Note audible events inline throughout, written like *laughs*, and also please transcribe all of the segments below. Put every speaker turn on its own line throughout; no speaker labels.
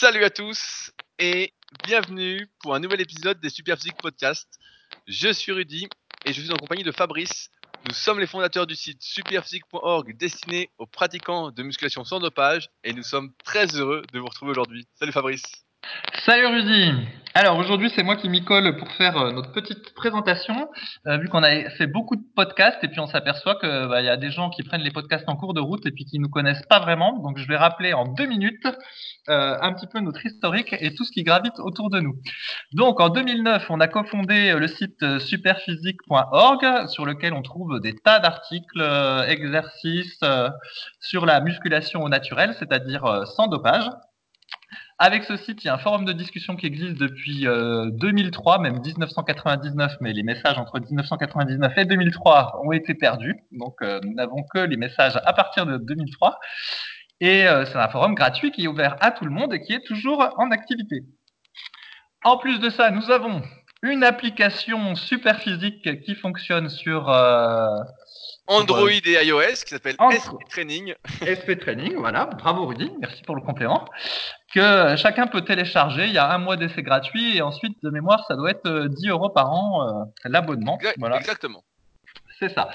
Salut à tous et bienvenue pour un nouvel épisode des Superphysique Podcast. Je suis Rudy et je suis en compagnie de Fabrice. Nous sommes les fondateurs du site superphysique.org destiné aux pratiquants de musculation sans dopage et nous sommes très heureux de vous retrouver aujourd'hui. Salut Fabrice.
Salut Rudy Alors aujourd'hui c'est moi qui m'y colle pour faire euh, notre petite présentation, euh, vu qu'on a fait beaucoup de podcasts et puis on s'aperçoit qu'il bah, y a des gens qui prennent les podcasts en cours de route et puis qui nous connaissent pas vraiment, donc je vais rappeler en deux minutes euh, un petit peu notre historique et tout ce qui gravite autour de nous. Donc en 2009 on a cofondé le site superphysique.org sur lequel on trouve des tas d'articles, exercices sur la musculation au naturel, c'est-à-dire sans dopage. Avec ce site, il y a un forum de discussion qui existe depuis 2003, euh, même 1999, mais les messages entre 1999 et 2003 ont été perdus. Donc, euh, nous n'avons que les messages à partir de 2003. Et euh, c'est un forum gratuit qui est ouvert à tout le monde et qui est toujours en activité. En plus de ça, nous avons une application super physique qui fonctionne sur
Android et iOS qui s'appelle SP Training. *laughs*
SP Training, voilà. Bravo Rudy, merci pour le complément. Que chacun peut télécharger. Il y a un mois d'essai gratuit et ensuite, de mémoire, ça doit être 10 euros par an euh, l'abonnement.
Voilà. Exactement.
C'est ça.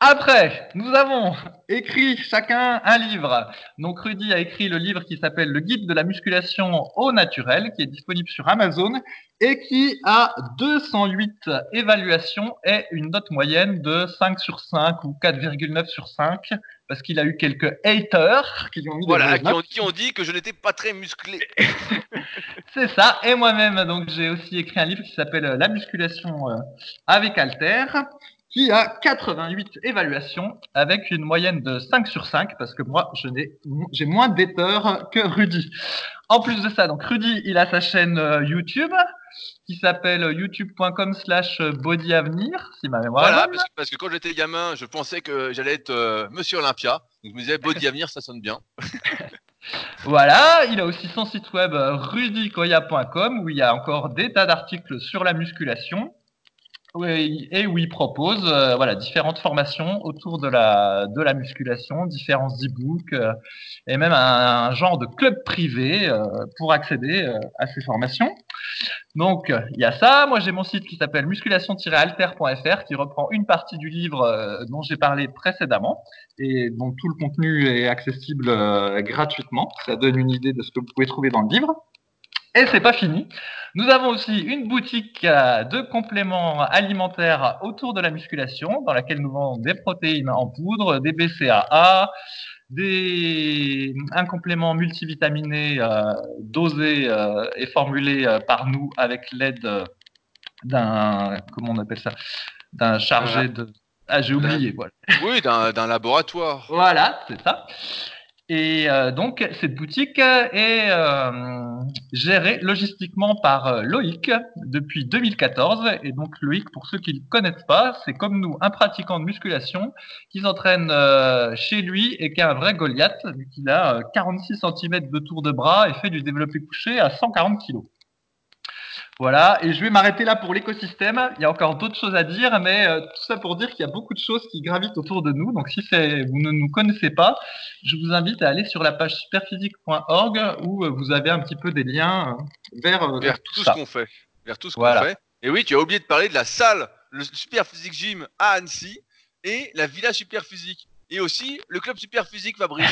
Après, nous avons écrit chacun un livre. Donc Rudy a écrit le livre qui s'appelle Le guide de la musculation au naturel, qui est disponible sur Amazon et qui a 208 évaluations et une note moyenne de 5 sur 5 ou 4,9 sur 5 parce qu'il a eu quelques haters qui ont mis
voilà, qui ont, qui ont, dit que je n'étais pas très musclé. *laughs*
C'est ça. Et moi-même, donc j'ai aussi écrit un livre qui s'appelle La musculation euh, avec Alter qui a 88 évaluations avec une moyenne de 5 sur 5 parce que moi je n'ai j'ai moins d'éteurs que Rudy. En plus de ça, donc Rudy, il a sa chaîne euh, YouTube qui s'appelle youtube.com slash bodyavenir, si ma mémoire
Voilà, parce que, quand j'étais gamin, je pensais que j'allais être euh, Monsieur Olympia. Donc je me disais bodyavenir, ça sonne bien. *laughs*
voilà, il a aussi son site web euh, rudykoya.com où il y a encore des tas d'articles sur la musculation. Et où il propose euh, voilà, différentes formations autour de la, de la musculation, différents e-books euh, et même un, genre de club privé euh, pour accéder à ces formations. Donc, il y a ça. Moi, j'ai mon site qui s'appelle musculation-alter.fr qui reprend une partie du livre dont j'ai parlé précédemment et dont tout le contenu est accessible gratuitement. Ça donne une idée de ce que vous pouvez trouver dans le livre. Et c'est pas fini. Nous avons aussi une boutique euh, de compléments alimentaires autour de la musculation, dans laquelle nous vendons des protéines en poudre, des BCAA, des, un complément multivitaminé euh, dosé euh, et formulé euh, par nous avec l'aide d'un, comment on appelle ça, d'un chargé de, ah j'ai oublié, voilà.
Oui, d'un laboratoire.
Voilà, c'est ça. Et euh, donc, cette boutique est euh, gérée logistiquement par euh, Loïc depuis 2014. Et donc, Loïc, pour ceux qui ne le connaissent pas, c'est comme nous, un pratiquant de musculation qui s'entraîne chez lui et qui a un vrai Goliath, vu qu'il a 46 cm de tour de bras et fait du développé couché à 140 kg. Voilà, et je vais m'arrêter là pour l'écosystème. Il y a encore d'autres choses à dire, mais euh, tout ça pour dire qu'il y a beaucoup de choses qui gravitent autour de nous. Donc si vous ne nous connaissez pas, je vous invite à aller sur la page superphysique.org où euh, vous avez un petit peu des liens euh, vers,
vers, tout, ce qu'on fait. Vers tout ce qu'on fait. Et oui, tu as oublié de parler de la salle, le Superphysique Gym à Annecy et la Villa Superphysique. Et aussi le club Superphysique Fabrice.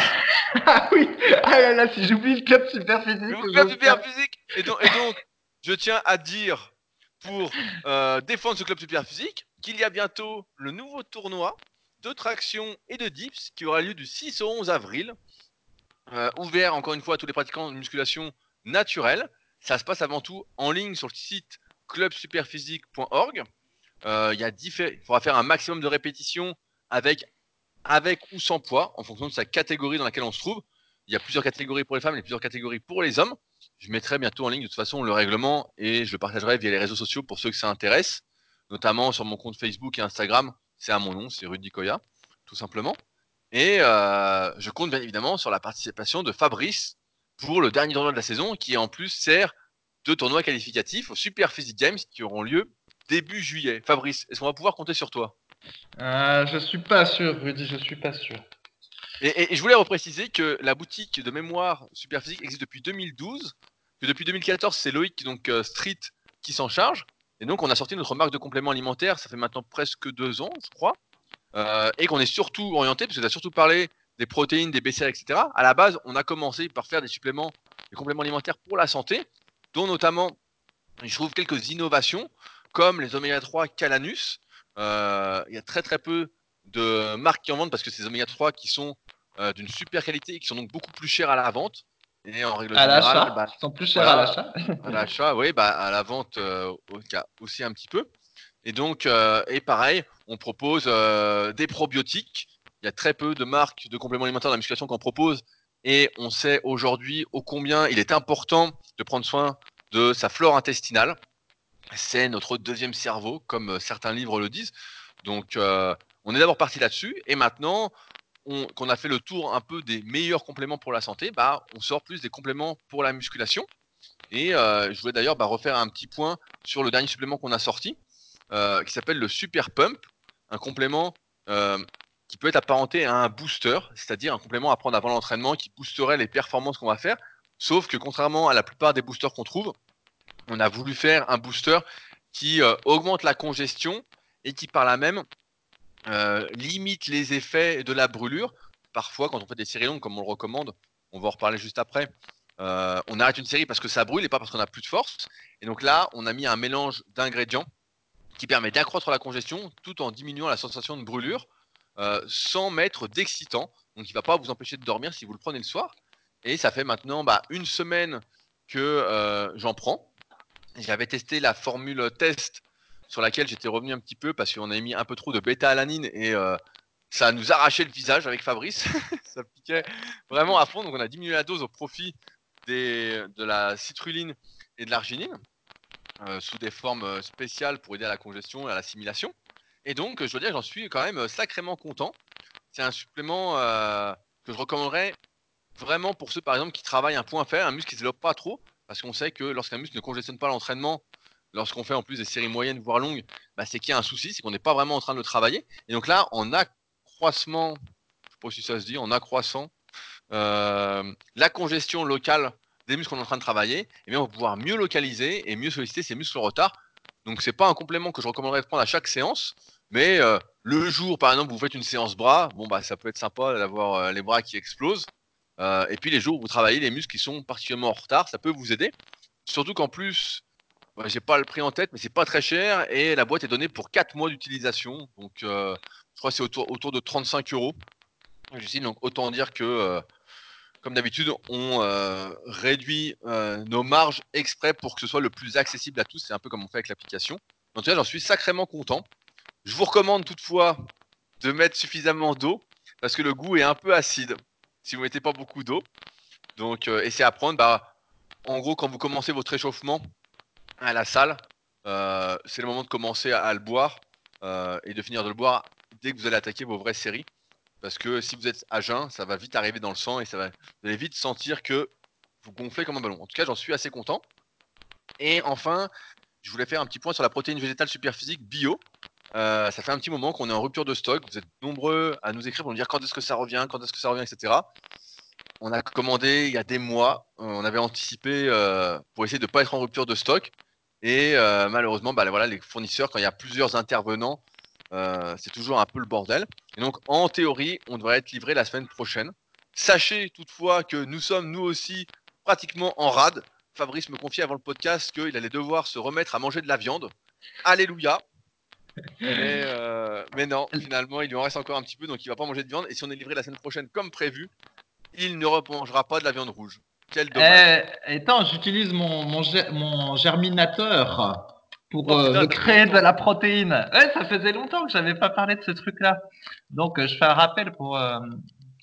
*laughs*
ah oui, ah là là, si j'oublie le club Superphysique. Le
club Superphysique. et donc je tiens à dire, pour euh, défendre ce club super physique, qu'il y a bientôt le nouveau tournoi de traction et de dips qui aura lieu du 6 au 11 avril. Euh, ouvert encore une fois à tous les pratiquants de musculation naturelle. Ça se passe avant tout en ligne sur le site clubsuperphysique.org. Euh, il faudra faire un maximum de répétitions avec ou sans poids en fonction de sa catégorie dans laquelle on se trouve. Il y a plusieurs catégories pour les femmes et plusieurs catégories pour les hommes. Je mettrai bientôt en ligne de toute façon le règlement et je le partagerai via les réseaux sociaux pour ceux que ça intéresse, notamment sur mon compte Facebook et Instagram. C'est à mon nom, c'est Rudy Koya, tout simplement. Et euh, je compte bien évidemment sur la participation de Fabrice pour le dernier tournoi de la saison qui en plus sert de tournoi qualificatif au Super Physique Games qui auront lieu début juillet. Fabrice, est-ce qu'on va pouvoir compter sur toi?
Euh, Je suis pas sûr, Rudy, je suis pas sûr.
Et, je voulais repréciser que la boutique de mémoire Superphysique existe depuis 2012. Que depuis 2014, c'est Loïc, donc euh, Street, qui s'en charge. Et donc, on a sorti notre marque de compléments alimentaires. Ça fait maintenant presque deux ans, je crois. Euh, et qu'on est surtout orienté, parce que tu as surtout parlé des protéines, des BCA, etc. À la base, on a commencé par faire des suppléments, des compléments alimentaires pour la santé, dont notamment, je trouve quelques innovations, comme les oméga 3 Calanus. Euh, il y a très très peu de marques qui en vendent parce que c'est des oméga 3 qui sont d'une super qualité et qui sont donc beaucoup plus chers à la vente.
Et en règle à générale, bah, ils sont plus chers à l'achat.
à l'achat, oui, bah, à la vente euh, aussi un petit peu. Et donc, et pareil, on propose des probiotiques. Il y a très peu de marques de compléments alimentaires dans la musculation qu'on propose. Et on sait aujourd'hui ô combien il est important de prendre soin de sa flore intestinale. C'est notre deuxième cerveau, comme certains livres le disent. Donc, on est d'abord parti là-dessus. Et maintenant, qu'on a fait le tour un peu des meilleurs compléments pour la santé, bah, on sort plus des compléments pour la musculation. Et euh, je voulais d'ailleurs bah, refaire un petit point sur le dernier supplément qu'on a sorti, euh, qui s'appelle le Super Pump, un complément euh, qui peut être apparenté à un booster, c'est-à-dire un complément à prendre avant l'entraînement qui boosterait les performances qu'on va faire. Sauf que contrairement à la plupart des boosters qu'on trouve, on a voulu faire un booster qui augmente la congestion et qui par là même euh, limite les effets de la brûlure. Parfois, quand on fait des séries longues, comme on le recommande, on va en reparler juste après, euh, on arrête une série parce que ça brûle et pas parce qu'on a plus de force. Et donc là, on a mis un mélange d'ingrédients qui permet d'accroître la congestion tout en diminuant la sensation de brûlure euh, sans mettre d'excitant. Donc il ne va pas vous empêcher de dormir si vous le prenez le soir. Et ça fait maintenant bah, une semaine que j'en prends. J'avais testé la formule test sur laquelle j'étais revenu un petit peu parce qu'on avait mis un peu trop de bêta-alanine et euh, ça nous arrachait le visage avec Fabrice. *laughs* ça piquait vraiment à fond. Donc on a diminué la dose au profit des, de la citrulline et de l'arginine euh, sous des formes euh, spéciales pour aider à la congestion et à l'assimilation. Et donc je dois dire j'en suis quand même sacrément content. C'est un supplément que je recommanderais vraiment pour ceux par exemple qui travaillent un point faible, un muscle qui ne se développe pas trop, parce qu'on sait que lorsqu'un muscle ne congestionne pas l'entraînement, lorsqu'on fait en plus des séries moyennes, voire longues, bah, c'est qu'il y a un souci, c'est qu'on n'est pas vraiment en train de le travailler. Et donc là, en accroissement, je ne sais pas si ça se dit, en accroissant euh, la congestion locale des muscles qu'on est en train de travailler, eh bien, on va pouvoir mieux localiser et mieux solliciter ces muscles en retard. Donc c'est pas un complément que je recommanderais de prendre à chaque séance, mais euh, le jour, par exemple, vous faites une séance bras, bon bah ça peut être sympa d'avoir euh, les bras qui explosent. et puis les jours où vous travaillez les muscles qui sont particulièrement en retard, ça peut vous aider. Surtout qu'en plus, j'ai pas le prix en tête, mais c'est pas très cher et la boîte est donnée pour 4 mois d'utilisation. Donc, euh, je crois que c'est autour, autour de 35 euros. Donc, autant dire que, euh, comme d'habitude, on euh, réduit nos marges exprès pour que ce soit le plus accessible à tous. C'est un peu comme on fait avec l'application. En tout cas, j'en suis sacrément content. Je vous recommande toutefois de mettre suffisamment d'eau parce que le goût est un peu acide si vous mettez pas beaucoup d'eau. Donc, essayez à prendre. Bah, en gros, quand vous commencez votre échauffement, à la salle, euh, c'est le moment de commencer à, le boire euh, et de finir de le boire dès que vous allez attaquer vos vraies séries. Parce que si vous êtes à jeun, ça va vite arriver dans le sang et ça va, vous allez vite sentir que vous gonflez comme un ballon. En tout cas, j'en suis assez content. Et enfin, je voulais faire un petit point sur la protéine végétale superphysique bio. Euh, ça fait un petit moment qu'on est en rupture de stock. Vous êtes nombreux à nous écrire pour nous dire quand est-ce que ça revient, quand est-ce que ça revient, etc. On a commandé il y a des mois. On avait anticipé pour essayer de ne pas être en rupture de stock. Et euh, malheureusement, bah, les fournisseurs, quand il y a plusieurs intervenants, euh, c'est toujours un peu le bordel. Et donc, en théorie, on devrait être livré la semaine prochaine. Sachez toutefois que nous sommes, nous aussi, pratiquement en rade. Fabrice me confiait avant le podcast qu'il allait devoir se remettre à manger de la viande. Alléluia. Mais, euh, non, finalement, il lui en reste encore un petit peu, donc il va pas manger de viande. Et si on est livré la semaine prochaine comme prévu, il ne remangera pas de la viande rouge. Quel
dommage. Eh, attends, j'utilise mon, mon, germinateur pour oh, euh, créer de la protéine. Ouais, ça faisait longtemps que j'avais pas parlé de ce truc-là. Donc, euh, je fais un rappel pour. Euh,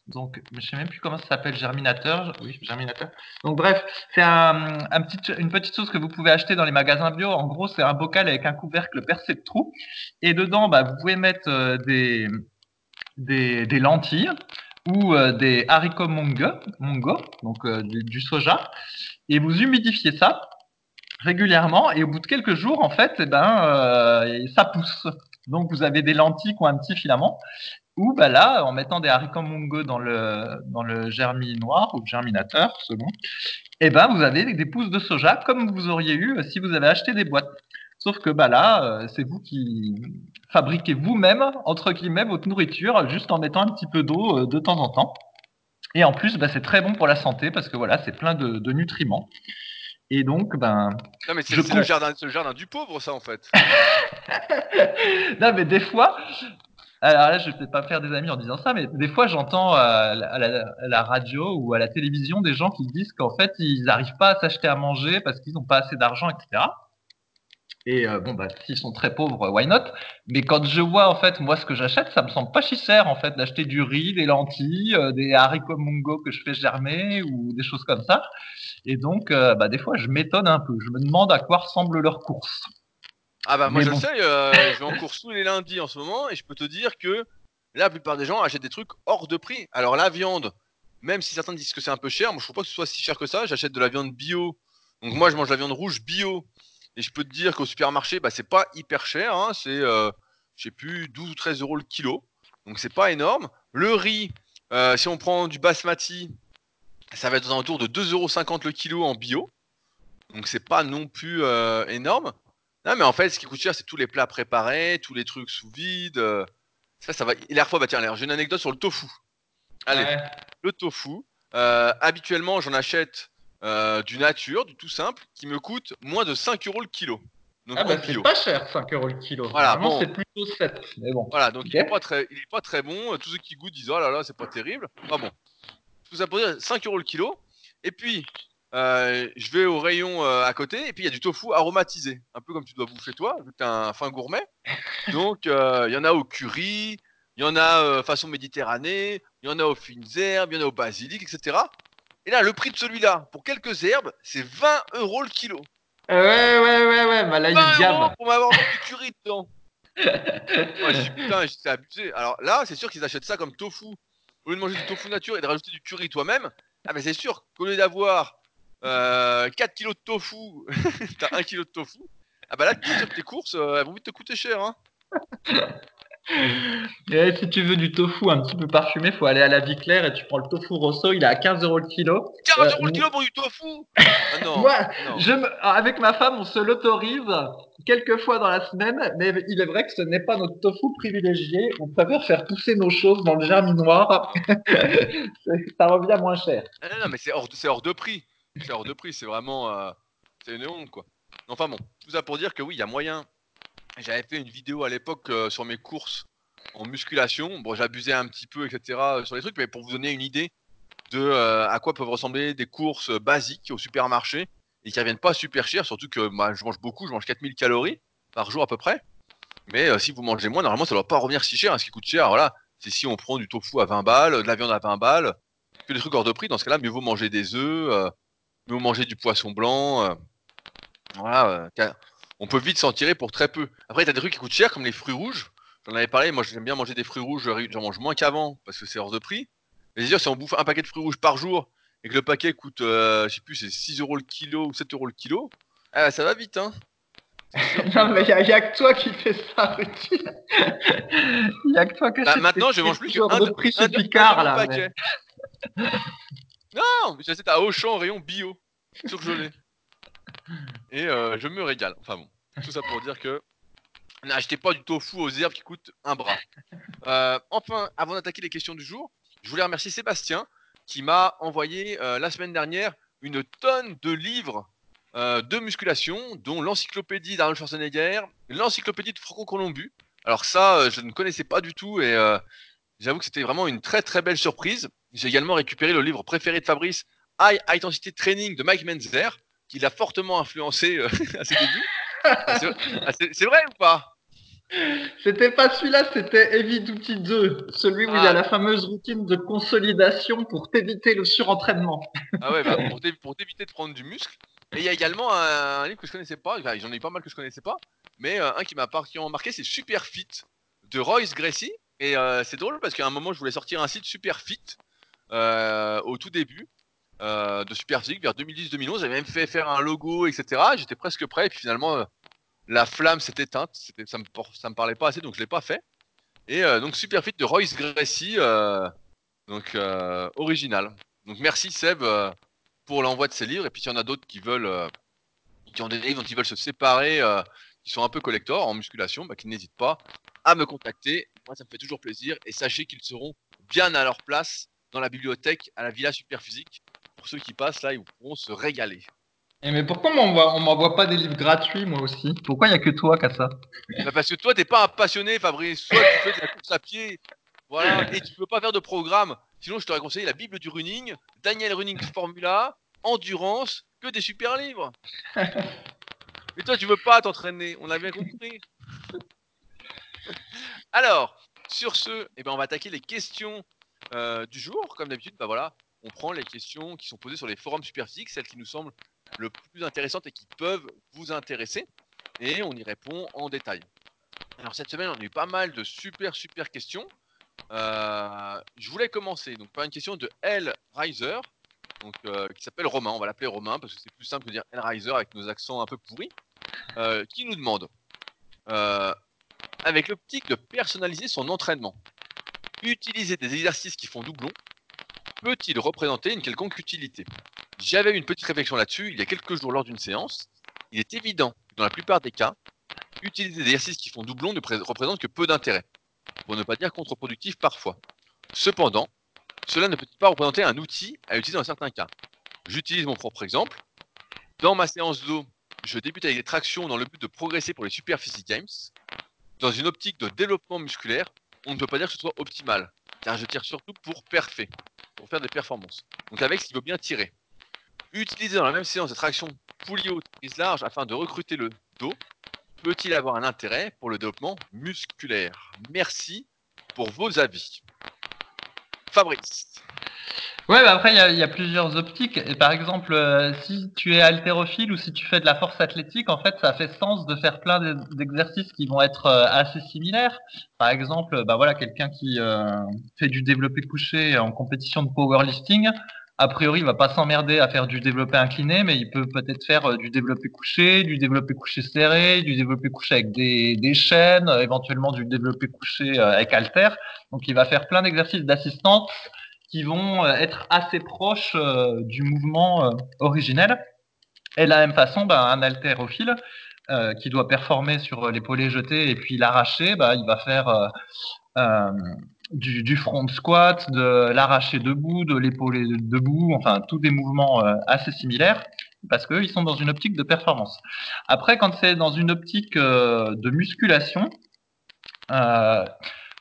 donc, je sais même plus comment ça s'appelle, germinateur. Oui, germinateur. Donc, bref, c'est un, un petit, une petite chose que vous pouvez acheter dans les magasins bio. En gros, c'est un bocal avec un couvercle percé de trous. Et dedans, bah, vous pouvez mettre des, des, des lentilles ou euh, des haricots mongo, mongo donc euh, du, soja, et vous humidifiez ça régulièrement, et au bout de quelques jours, en fait, eh ben, euh, ça pousse. Donc vous avez des lentilles qui ont un petit filament, Ou bah là, en mettant des haricots mungo dans le, dans le germinoir ou germinateur, selon, eh ben, vous avez des pousses de soja comme vous auriez eu si vous avez acheté des boîtes. Sauf que bah là, euh, c'est vous qui fabriquez vous-même, entre guillemets, votre nourriture, juste en mettant un petit peu d'eau euh, de temps en temps. Et en plus, bah, c'est très bon pour la santé parce que voilà, c'est plein de, de nutriments. Et donc, ben.
Non, mais c'est le, jardin, le jardin du pauvre, ça, en fait. *laughs*
non, mais des fois, alors là, je ne vais pas faire des amis en disant ça, mais des fois, j'entends euh, à la radio ou à la télévision des gens qui disent qu'en fait, ils n'arrivent pas à s'acheter à manger parce qu'ils n'ont pas assez d'argent, etc. Et euh, bon, bah, s'ils sont très pauvres, why not? Mais quand je vois, en fait, moi, ce que j'achète, ça me semble pas si cher, en fait, d'acheter du riz, des lentilles, euh, des haricots mungo que je fais germer ou des choses comme ça. Et donc, euh, bah, des fois, je m'étonne un peu. Je me demande à quoi ressemblent leurs courses.
Ah bah moi
Mais
je
bon.
sais, je vais en course tous les lundis en ce moment et je peux te dire que la plupart des gens achètent des trucs hors de prix. Alors la viande, même si certains disent que c'est un peu cher, moi je trouve pas que ce soit si cher que ça. J'achète de la viande bio. Donc moi je mange de la viande rouge bio et je peux te dire qu'au supermarché bah c'est pas hyper cher. Hein, c'est euh, je sais plus 12 ou 13 euros le kilo. Donc c'est pas énorme. Le riz, euh, si on prend du basmati, ça va être aux alentours de 2,50€ le kilo en bio. Donc c'est pas non plus euh, énorme. Non, mais en fait, ce qui coûte cher, c'est tous les plats préparés, tous les trucs sous vide. euh, Ça, ça va. Et la fois, bah tiens, j'ai une anecdote sur le tofu. Allez,
Ouais.
le tofu. habituellement, j'en achète euh, du nature, du tout simple, qui me coûte moins de 5 euros le kilo. Donc
Ah bah c'est pas cher 5 euros le kilo.
Voilà, bon.
c'est plutôt 7. Mais bon.
Voilà, donc il, est pas très, il est pas très bon. Tous ceux qui goûtent disent oh là là, c'est pas terrible. Ah bon. Tout ça pour dire 5 euros le kilo. Et puis, euh, je vais au rayon euh, à côté, et puis il y a du tofu aromatisé. Un peu comme tu dois bouffer toi, vu que t'es un fin gourmet. *laughs* Donc, euh, il y en a au curry, il y en a façon méditerranée, il y en a aux fines herbes, il y en a au basilic, etc. Et là, le prix de celui-là, pour quelques herbes, c'est 20 euros le kilo.
Euh, ouais ouais ouais ouais, bah là
20
il
euros pour m'avoir du curry dedans. *laughs* Ouais, je dis putain, c'est abusé. Alors là, c'est sûr qu'ils achètent ça comme tofu. Au lieu de manger du tofu nature et de rajouter du curry toi-même, ah mais c'est sûr qu'au lieu d'avoir euh, 4 kilos de tofu, *laughs* t'as 1 kilo de tofu. Ah bah là, tu que tes courses, euh, elles vont vite te coûter cher. Hein. *laughs*
Et si tu veux du tofu un petit peu parfumé, faut aller à la vie claire et tu prends le tofu rosso, il est à 15 euros le kilo.
15
Euh,
euros le kilo pour du tofu? *laughs* Ah non,
Moi,
non.
Je me- avec ma femme, on se l'autorise quelques fois dans la semaine, mais il est vrai que ce n'est pas notre tofu privilégié. On préfère faire pousser nos choses dans le germinoir. *laughs* Ça revient moins cher.
Ah non, non, mais c'est hors, de- c'est hors de prix. C'est hors de prix, c'est vraiment. euh, c'est une honte quoi. Enfin bon, tout ça pour dire que oui, il y a moyen. J'avais fait une vidéo à l'époque euh, sur mes courses en musculation. Bon, j'abusais un petit peu, etc. euh, sur les trucs, mais pour vous donner une idée de euh, à quoi peuvent ressembler des courses basiques au supermarché et qui reviennent pas super cher, surtout que bah, je mange beaucoup, je mange 4000 calories par jour à peu près. Mais si vous mangez moins, normalement ça doit pas revenir si cher. hein. Ce qui coûte cher, voilà, c'est si on prend du tofu à 20 balles, de la viande à 20 balles, que des trucs hors de prix. Dans ce cas-là, mieux vaut manger des œufs, mieux vaut manger du poisson blanc. voilà, on peut vite s'en tirer pour très peu. Après, t'as des trucs qui coûtent cher, comme les fruits rouges. J'en avais parlé, moi j'aime bien manger des fruits rouges, j'en mange moins qu'avant, parce que c'est hors de prix. Mais c'est sûr, si on bouffe un paquet de fruits rouges par jour, et que le paquet coûte, euh, je sais plus, c'est 6 euros le kilo ou 7 euros le kilo, ah, ça va vite, hein. *laughs*
Non, mais il n'y a, que toi qui fais ça, Rudy. *laughs* Il n'y a que toi qui
Bah, maintenant, je mange plus
genre
qu'un
de prix
un
chez
un
Picard, là. mais-. *laughs*
Non, mais j'achète à Auchan rayon bio, surgelé. Et euh, je me régale. Enfin bon, tout ça pour dire que n'achetez pas du tofu aux herbes qui coûtent un bras. Euh, enfin, avant d'attaquer les questions du jour, je voulais remercier Sébastien qui m'a envoyé euh, la semaine dernière une tonne de livres de musculation, dont l'encyclopédie d'Arnold Schwarzenegger, l'encyclopédie de Franco Colombu. Alors ça, je ne connaissais pas du tout et j'avoue que c'était vraiment une très très belle surprise. J'ai également récupéré le livre préféré de Fabrice, High Intensity Training de Mike Menzer, qui l'a fortement influencé euh, *laughs* à ses débuts. Ah, c'est- ah, c'est vrai ou pas?
C'était pas celui-là, c'était Heavy Duty 2, celui où il y
Ah.
a la fameuse routine de consolidation pour t'éviter le surentraînement.
Ah ouais, bah, pour t'é- pour t'éviter de prendre du muscle. Et il y a également un, un livre que je connaissais pas, enfin, j'en ai eu pas mal que je connaissais pas, mais euh, un qui m'a particulièrement marqué, c'est Super Fit de Royce Gracie. Et euh, c'est drôle parce qu'à un moment, je voulais sortir un site Super Fit euh, au tout début euh, de Super Physique vers 2010-2011. J'avais même fait faire un logo, etc. J'étais presque prêt, et puis finalement, euh, la flamme s'est éteinte. Ça me, me parlait pas assez, donc je l'ai pas fait. Et euh, donc Superfit de Royce Gracie, donc original. Donc merci Seb pour l'envoi de ces livres. Et puis s'il y en a d'autres qui veulent, qui ont des livres dont ils veulent se séparer, qui sont un peu collector en musculation, bah, qu'ils n'hésitent pas à me contacter. Moi, ça me fait toujours plaisir. Et sachez qu'ils seront bien à leur place dans la bibliothèque à la Villa Superphysique. Pour ceux qui passent là, ils pourront se régaler.
Et mais pourquoi on m'envoie, pas des livres gratuits, moi aussi? Pourquoi il y a que toi qui as ça
Bah, parce que toi, t'es pas un passionné, Fabrice. Soit tu fais de la course à pied, voilà, *laughs* et tu peux pas faire de programme. Sinon, je t'aurais conseillé la Bible du running, Daniel Running Formula, Endurance, que des super livres. *laughs* Mais toi, tu veux pas t'entraîner, on l'a bien compris. Alors, sur ce, eh ben, on va attaquer les questions euh, du jour. Comme d'habitude, bah voilà, on prend les questions qui sont posées sur les forums Superphysique, celles qui nous semblent le plus intéressantes et qui peuvent vous intéresser. Et on y répond en détail. Alors cette semaine, on a eu pas mal de super super questions. Euh, je voulais commencer donc par une question de L Riser, donc euh, qui s'appelle Romain. On va l'appeler Romain parce que c'est plus simple de dire L Riser avec nos accents un peu pourris. euh, qui nous demande, avec l'optique de personnaliser son entraînement, utiliser des exercices qui font doublon peut-il représenter une quelconque utilité? J'avais eu une petite réflexion là-dessus il y a quelques jours lors d'une séance. Il est évident que dans la plupart des cas, utiliser des exercices qui font doublon ne pré- représente que peu d'intérêt, pour ne pas dire contre-productif parfois. Cependant, cela ne peut-il pas représenter un outil à utiliser dans certains cas? J'utilise mon propre exemple. Dans ma séance d'eau, je débute avec des tractions dans le but de progresser pour les Super Physique Games. Dans une optique de développement musculaire, on ne peut pas dire que ce soit optimal, car je tire surtout pour parfait, pour faire des performances. Donc avec ce qui veut bien tirer. Utiliser dans la même séance des tractions poulie prise large afin de recruter le dos peut-il avoir un intérêt pour le développement musculaire? Merci pour vos avis. Fabrice.
Ouais, bah après, il y a, y a plusieurs optiques. Et par exemple, euh, si tu es haltérophile ou si tu fais de la force athlétique, en fait, ça fait sens de faire plein d'e- d'exercices qui vont être euh, assez similaires. Par exemple, bah voilà, quelqu'un qui euh, fait du développé couché en compétition de powerlifting, a priori, il va pas s'emmerder à faire du développé incliné, mais il peut peut-être faire euh, du développé couché, du développé couché serré, du développé couché avec des, des chaînes, éventuellement du développé couché avec haltère. Donc, il va faire plein d'exercices d'assistance qui vont euh, être assez proches euh, du mouvement euh, originel. Et de la même façon, bah, un haltérophile euh, qui doit performer sur l'épaulé jeté et puis l'arracher, bah, il va faire euh, du, du front squat, de l'arraché debout, de l'épaulé debout, enfin tous des mouvements assez similaires parce qu'ils sont dans une optique de performance. Après, quand c'est dans une optique de musculation,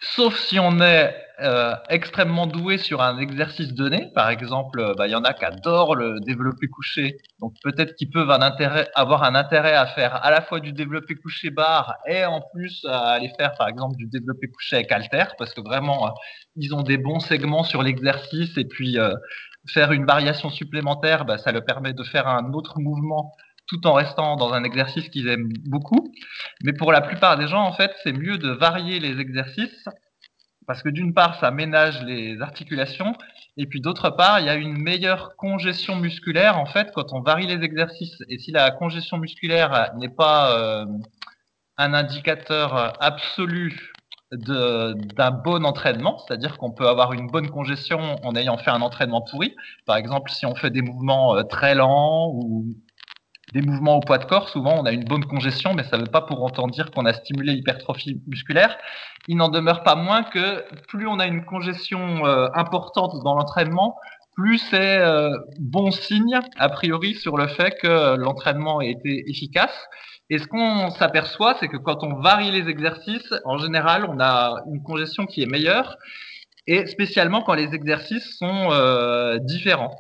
sauf si on est euh, extrêmement doué sur un exercice donné. Par exemple, euh, bah, il y en a qui adorent le développé couché. Donc peut-être qu'ils peuvent avoir un intérêt à faire à la fois du développé couché barre et en plus à aller faire par exemple du développé couché avec halter parce que vraiment euh, ils ont des bons segments sur l'exercice et puis faire une variation supplémentaire, bah, ça leur permet de faire un autre mouvement tout en restant dans un exercice qu'ils aiment beaucoup. Mais pour la plupart des gens, en fait, c'est mieux de varier les exercices parce que d'une part, ça ménage les articulations, et puis d'autre part, il y a une meilleure congestion musculaire, en fait, quand on varie les exercices. Et si la congestion musculaire n'est pas euh, un indicateur absolu d'un bon entraînement, c'est-à-dire qu'on peut avoir une bonne congestion en ayant fait un entraînement pourri. Par exemple, si on fait des mouvements euh, très lents ou des mouvements au poids de corps, souvent on a une bonne congestion, mais ça ne veut pas pour autant dire qu'on a stimulé l'hypertrophie musculaire. Il n'en demeure pas moins que plus on a une congestion euh, importante dans l'entraînement, plus c'est euh, bon signe, a priori, sur le fait que l'entraînement a été efficace. Et ce qu'on s'aperçoit, c'est que quand on varie les exercices, en général, on a une congestion qui est meilleure, et spécialement quand les exercices sont euh, différents.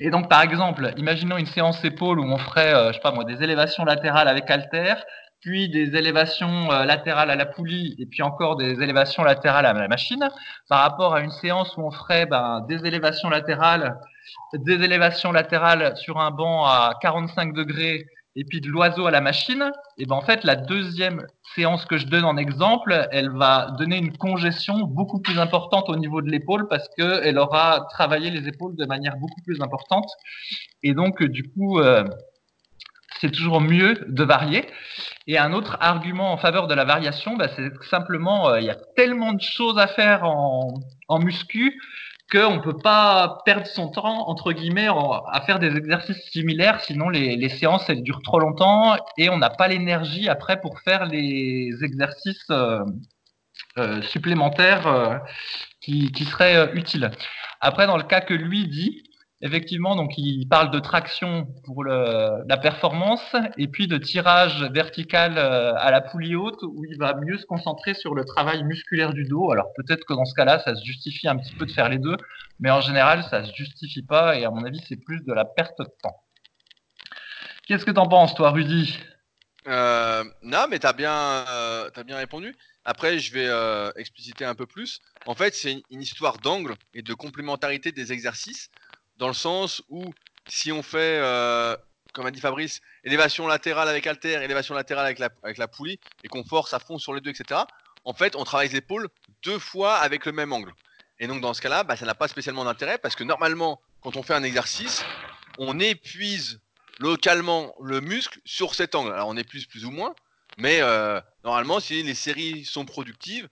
Et donc, par exemple, imaginons une séance épaule où on ferait, euh, je sais pas des élévations latérales avec halter, puis des élévations euh, latérales à la poulie, et puis encore des élévations latérales à la machine, par rapport à une séance où on ferait ben, des élévations latérales, des élévations latérales sur un banc à 45 degrés, et puis de l'oiseau à la machine, et ben en fait la deuxième séance que je donne en exemple, elle va donner une congestion beaucoup plus importante au niveau de l'épaule parce que elle aura travaillé les épaules de manière beaucoup plus importante. Et donc du coup, euh, c'est toujours mieux de varier. Et un autre argument en faveur de la variation, bah, c'est simplement, euh, il y a tellement de choses à faire en, en muscu qu'on ne peut pas perdre son temps, entre guillemets, à faire des exercices similaires, sinon les, séances, elles durent trop longtemps et on n'a pas l'énergie après pour faire les exercices euh, euh, supplémentaires euh, qui, seraient utiles. Après, dans le cas que lui dit, Effectivement, donc il parle de traction pour la performance et puis de tirage vertical euh, à la poulie haute où il va mieux se concentrer sur le travail musculaire du dos. Alors peut-être que dans ce cas-là, ça se justifie un petit peu de faire les deux, mais en général, ça se justifie pas et à mon avis, c'est plus de la perte de temps. Qu'est-ce que tu en penses, toi, Rudy?
Euh, Non, mais t'as bien, euh, as bien répondu. Après, je vais expliciter un peu plus. En fait, c'est une histoire d'angle et de complémentarité des exercices dans le sens où si on fait, euh, comme a dit Fabrice, élévation latérale avec halter, élévation latérale avec la, poulie, et qu'on force à fond sur les deux, etc., en fait, on travaille les épaules deux fois avec le même angle. Et donc, dans ce cas-là, bah, ça n'a pas spécialement d'intérêt parce que normalement, quand on fait un exercice, on épuise localement le muscle sur cet angle. Alors, on épuise plus ou moins, mais euh, normalement, si les séries sont productives,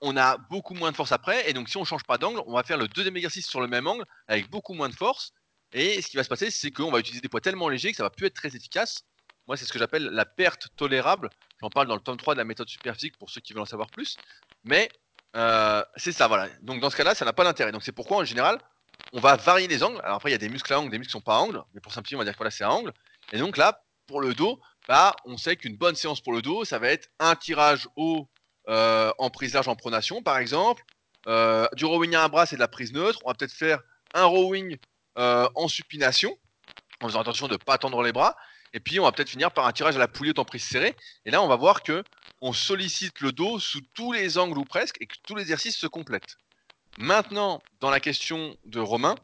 on a beaucoup moins de force après. Et donc, si on change pas d'angle, on va faire le deuxième exercice sur le même angle avec beaucoup moins de force. Et ce qui va se passer, c'est qu'on va utiliser des poids tellement légers que ça va plus être très efficace. Moi, c'est ce que j'appelle la perte tolérable. J'en parle dans le tome 3 de la méthode superphysique pour ceux qui veulent en savoir plus. Mais euh, c'est ça, voilà. Donc, dans ce cas-là, ça n'a pas d'intérêt. Donc, c'est pourquoi, en général, on va varier les angles. Alors, après, il y a des muscles à angle, des muscles qui sont pas à angle. Mais pour simplifier, on va dire que voilà, c'est à angle. Et donc, là, pour le dos, bah, on sait qu'une bonne séance pour le dos, ça va être un tirage haut en prise large en pronation, par exemple. Euh, du rowing à un bras, c'est de la prise neutre. On va peut-être faire un rowing euh, en supination, en faisant attention de ne pas tendre les bras. Et puis, on va peut-être finir par un tirage à la poulie en prise serrée. Et là, on va voir que on sollicite le dos sous tous les angles ou presque, et que tous les exercices se complètent. Maintenant, dans la question de Romain,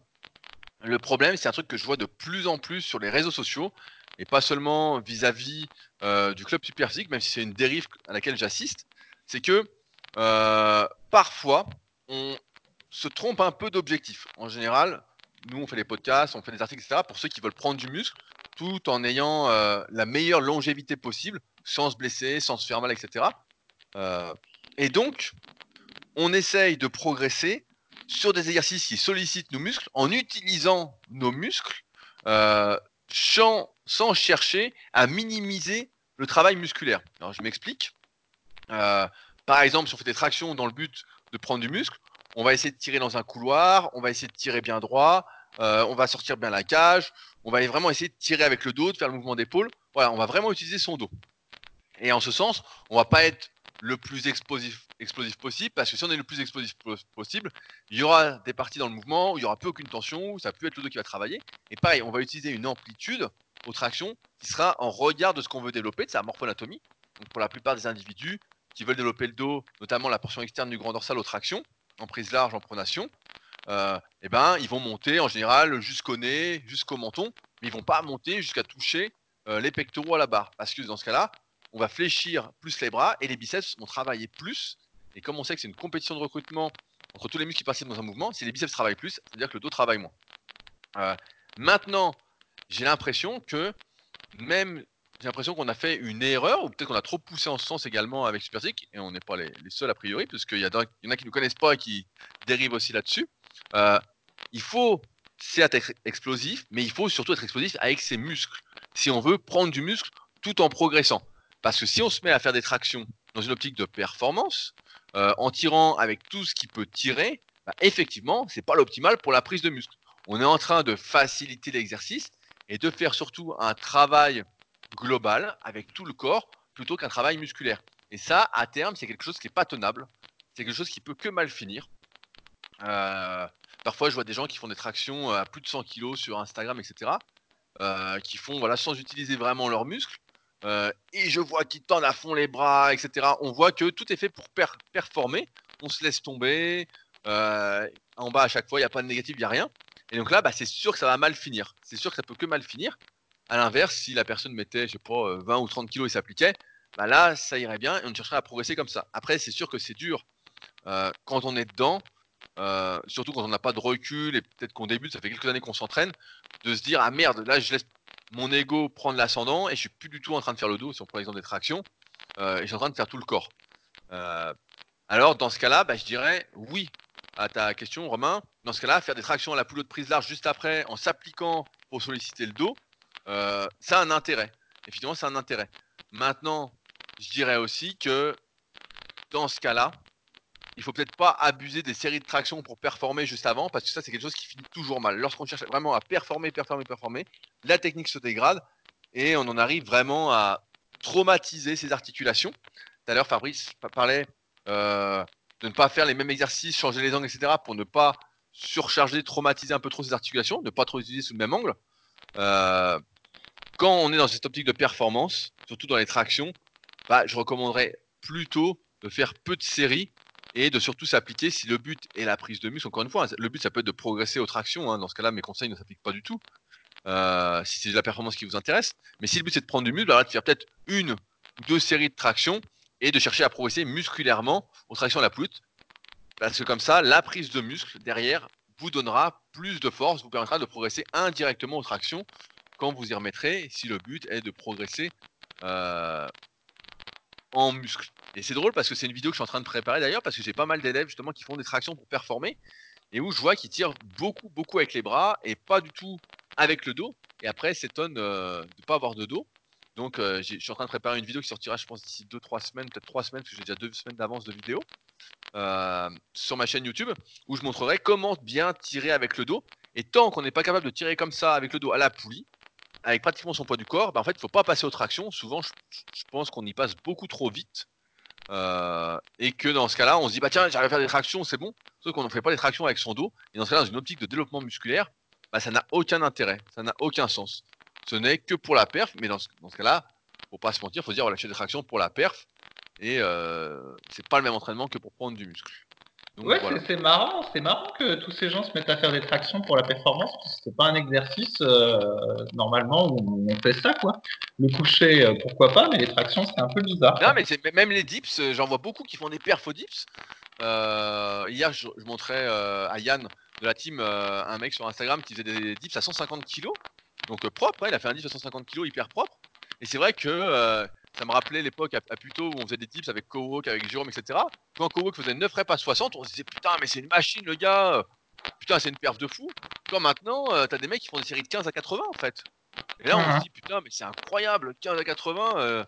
le problème, c'est un truc que je vois de plus en plus sur les réseaux sociaux, et pas seulement vis-à-vis -vis, du club superphysique, même si c'est une dérive à laquelle j'assiste, c'est que euh, parfois, on se trompe un peu d'objectif. En général, nous, on fait des podcasts, on fait des articles, etc., pour ceux qui veulent prendre du muscle, tout en ayant euh, la meilleure longévité possible, sans se blesser, sans se faire mal, etc. Euh, et donc, on essaye de progresser sur des exercices qui sollicitent nos muscles en utilisant nos muscles sans, sans chercher à minimiser le travail musculaire. Alors, je m'explique. Euh, par exemple, si on fait des tractions dans le but de prendre du muscle, on va essayer de tirer dans un couloir, on va essayer de tirer bien droit, euh, on va sortir bien la cage, on va vraiment essayer de tirer avec le dos, de faire le mouvement d'épaule. Voilà, on va vraiment utiliser son dos. Et en ce sens, on va pas être le plus explosif, possible, parce que si on est le plus explosif possible, il y aura des parties dans le mouvement où il y aura peu aucune tension, ça peut être le dos qui va travailler. Et pareil, on va utiliser une amplitude aux tractions qui sera en regard de ce qu'on veut développer, de sa morphoanatomie. Donc pour la plupart des individus, qui veulent développer le dos, notamment la portion externe du grand dorsal aux tractions, en prise large, en pronation, euh, eh ben, ils vont monter en général jusqu'au nez, jusqu'au menton, mais ils vont pas monter jusqu'à toucher euh, les pectoraux à la barre. Parce que dans ce cas-là, on va fléchir plus les bras et les biceps vont travailler plus. Et comme on sait que c'est une compétition de recrutement entre tous les muscles qui participent dans un mouvement, si les biceps travaillent plus, c'est-à-dire que le dos travaille moins. Euh, maintenant, j'ai l'impression que même j'ai l'impression qu'on a fait une erreur, ou peut-être qu'on a trop poussé en ce sens également avec Superphysique, et on n'est pas les, seuls a priori, parce qu'il y, en a qui ne connaissent pas et qui dérivent aussi là-dessus. Euh, il faut, c'est être explosif, mais il faut surtout être explosif avec ses muscles, si on veut prendre du muscle tout en progressant. Parce que si on se met à faire des tractions dans une optique de performance, euh, en tirant avec tout ce qui peut tirer, bah, effectivement, c'est pas l'optimal pour la prise de muscle. On est en train de faciliter l'exercice et de faire surtout un travail global avec tout le corps plutôt qu'un travail musculaire. Et ça, à terme, c'est quelque chose qui n'est pas tenable. C'est quelque chose qui peut que mal finir. Euh, parfois, je vois des gens qui font des tractions à plus de 100 kg sur Instagram, etc. Euh, qui font voilà, sans utiliser vraiment leurs muscles. Euh, et je vois qu'ils tendent à fond les bras, etc. On voit que tout est fait pour per performer. On se laisse tomber. En bas, à chaque fois, il n'y a pas de négatif, il n'y a rien. Et donc là, bah, c'est sûr que ça va mal finir. C'est sûr que ça peut que mal finir. À l'inverse, si la personne mettait, je sais pas, 20 ou 30 kilos et s'appliquait, bah là, ça irait bien et on chercherait à progresser comme ça. Après, c'est sûr que c'est dur euh, quand on est dedans, euh, surtout quand on n'a pas de recul et peut-être qu'on débute, ça fait quelques années qu'on s'entraîne, de se dire ah merde, là je laisse mon ego prend de l'ascendant et je suis plus du tout en train de faire le dos, si on prend l'exemple des tractions, euh, et je suis en train de faire tout le corps. Euh, alors dans ce cas-là, bah, je dirais oui à ta question, Romain. Dans ce cas-là, faire des tractions à la poulie de prise large juste après, en s'appliquant pour solliciter le dos, euh, ça a un intérêt. C'est un intérêt. Maintenant, je dirais aussi que dans ce cas-là, il faut peut-être pas abuser des séries de tractions pour performer juste avant, parce que ça, c'est quelque chose qui finit toujours mal. Lorsqu'on cherche vraiment à performer, performer, performer, la technique se dégrade et on en arrive vraiment à traumatiser ses articulations. Tout à l'heure, Fabrice parlait euh, de ne pas faire les mêmes exercices, changer les angles, etc., pour ne pas surcharger, traumatiser un peu trop ses articulations, ne pas trop utiliser sous le même angle. Euh, quand on est dans cette optique de performance, surtout dans les tractions, bah, je recommanderais plutôt de faire peu de séries et de surtout s'appliquer si le but est la prise de muscle. Encore une fois, le but ça peut être de progresser aux tractions. Hein. Dans ce cas-là, mes conseils ne s'appliquent pas du tout. Euh, si c'est la performance qui vous intéresse. Mais si le but c'est de prendre du muscle, alors bah, de faire peut-être une ou deux séries de tractions et de chercher à progresser musculairement aux tractions à la ploute. Parce que comme ça, la prise de muscle derrière vous donnera plus de force, vous permettra de progresser indirectement aux tractions quand vous y remettrez, si le but est de progresser euh, en muscle. Et c'est drôle parce que c'est une vidéo que je suis en train de préparer d'ailleurs, parce que j'ai pas mal d'élèves justement qui font des tractions pour performer, et où je vois qu'ils tirent beaucoup, beaucoup avec les bras, et pas du tout avec le dos, et après s'étonnent euh, de ne pas avoir de dos. Donc euh, je suis en train de préparer une vidéo qui sortira je pense d'ici 2-3 semaines, peut-être 3 semaines, parce que j'ai déjà 2 semaines d'avance de vidéo, sur ma chaîne YouTube, où je montrerai comment bien tirer avec le dos, et tant qu'on n'est pas capable de tirer comme ça avec le dos à la poulie, avec pratiquement son poids du corps, bah, en fait, il ne faut pas passer aux tractions. Souvent, je, pense qu'on y passe beaucoup trop vite. Euh, et que dans ce cas-là, on se dit, bah tiens, j'arrive à faire des tractions, c'est bon. Sauf qu'on ne fait pas des tractions avec son dos. Et dans ce cas-là, dans une optique de développement musculaire, bah, ça n'a aucun intérêt. Ça n'a aucun sens. Ce n'est que pour la perf. Mais dans ce, dans ce cas-là, faut pas se mentir, faut se dire, voilà, je fais des tractions pour la perf. Et euh, c'est pas le même entraînement que pour prendre du muscle
ouais, c'est marrant, c'est marrant que tous ces gens se mettent à faire des tractions pour la performance, parce que c'est pas un exercice euh, normalement où on fait ça, quoi. Le coucher, euh, pourquoi pas, mais les tractions, c'est un peu bizarre.
Non, mais même les dips, euh, j'en vois beaucoup qui font des perfs dips. hier, je, montrais à Yann de la team un mec sur Instagram qui faisait des dips à 150 kg, donc propre, hein, il a fait un dip à 150 kg hyper propre. Et c'est vrai que ça me rappelait l'époque à, Puto où on faisait des tips avec Kowok, avec Jérôme, etc. Quand Kowok faisait 9 reps à 60, on se disait putain, mais c'est une machine le gars, putain, c'est une perf de fou. Quand maintenant, euh, t'as des mecs qui font des séries de 15 à 80 en fait. Et là, on se dit putain, mais c'est incroyable, 15 à 80. Euh,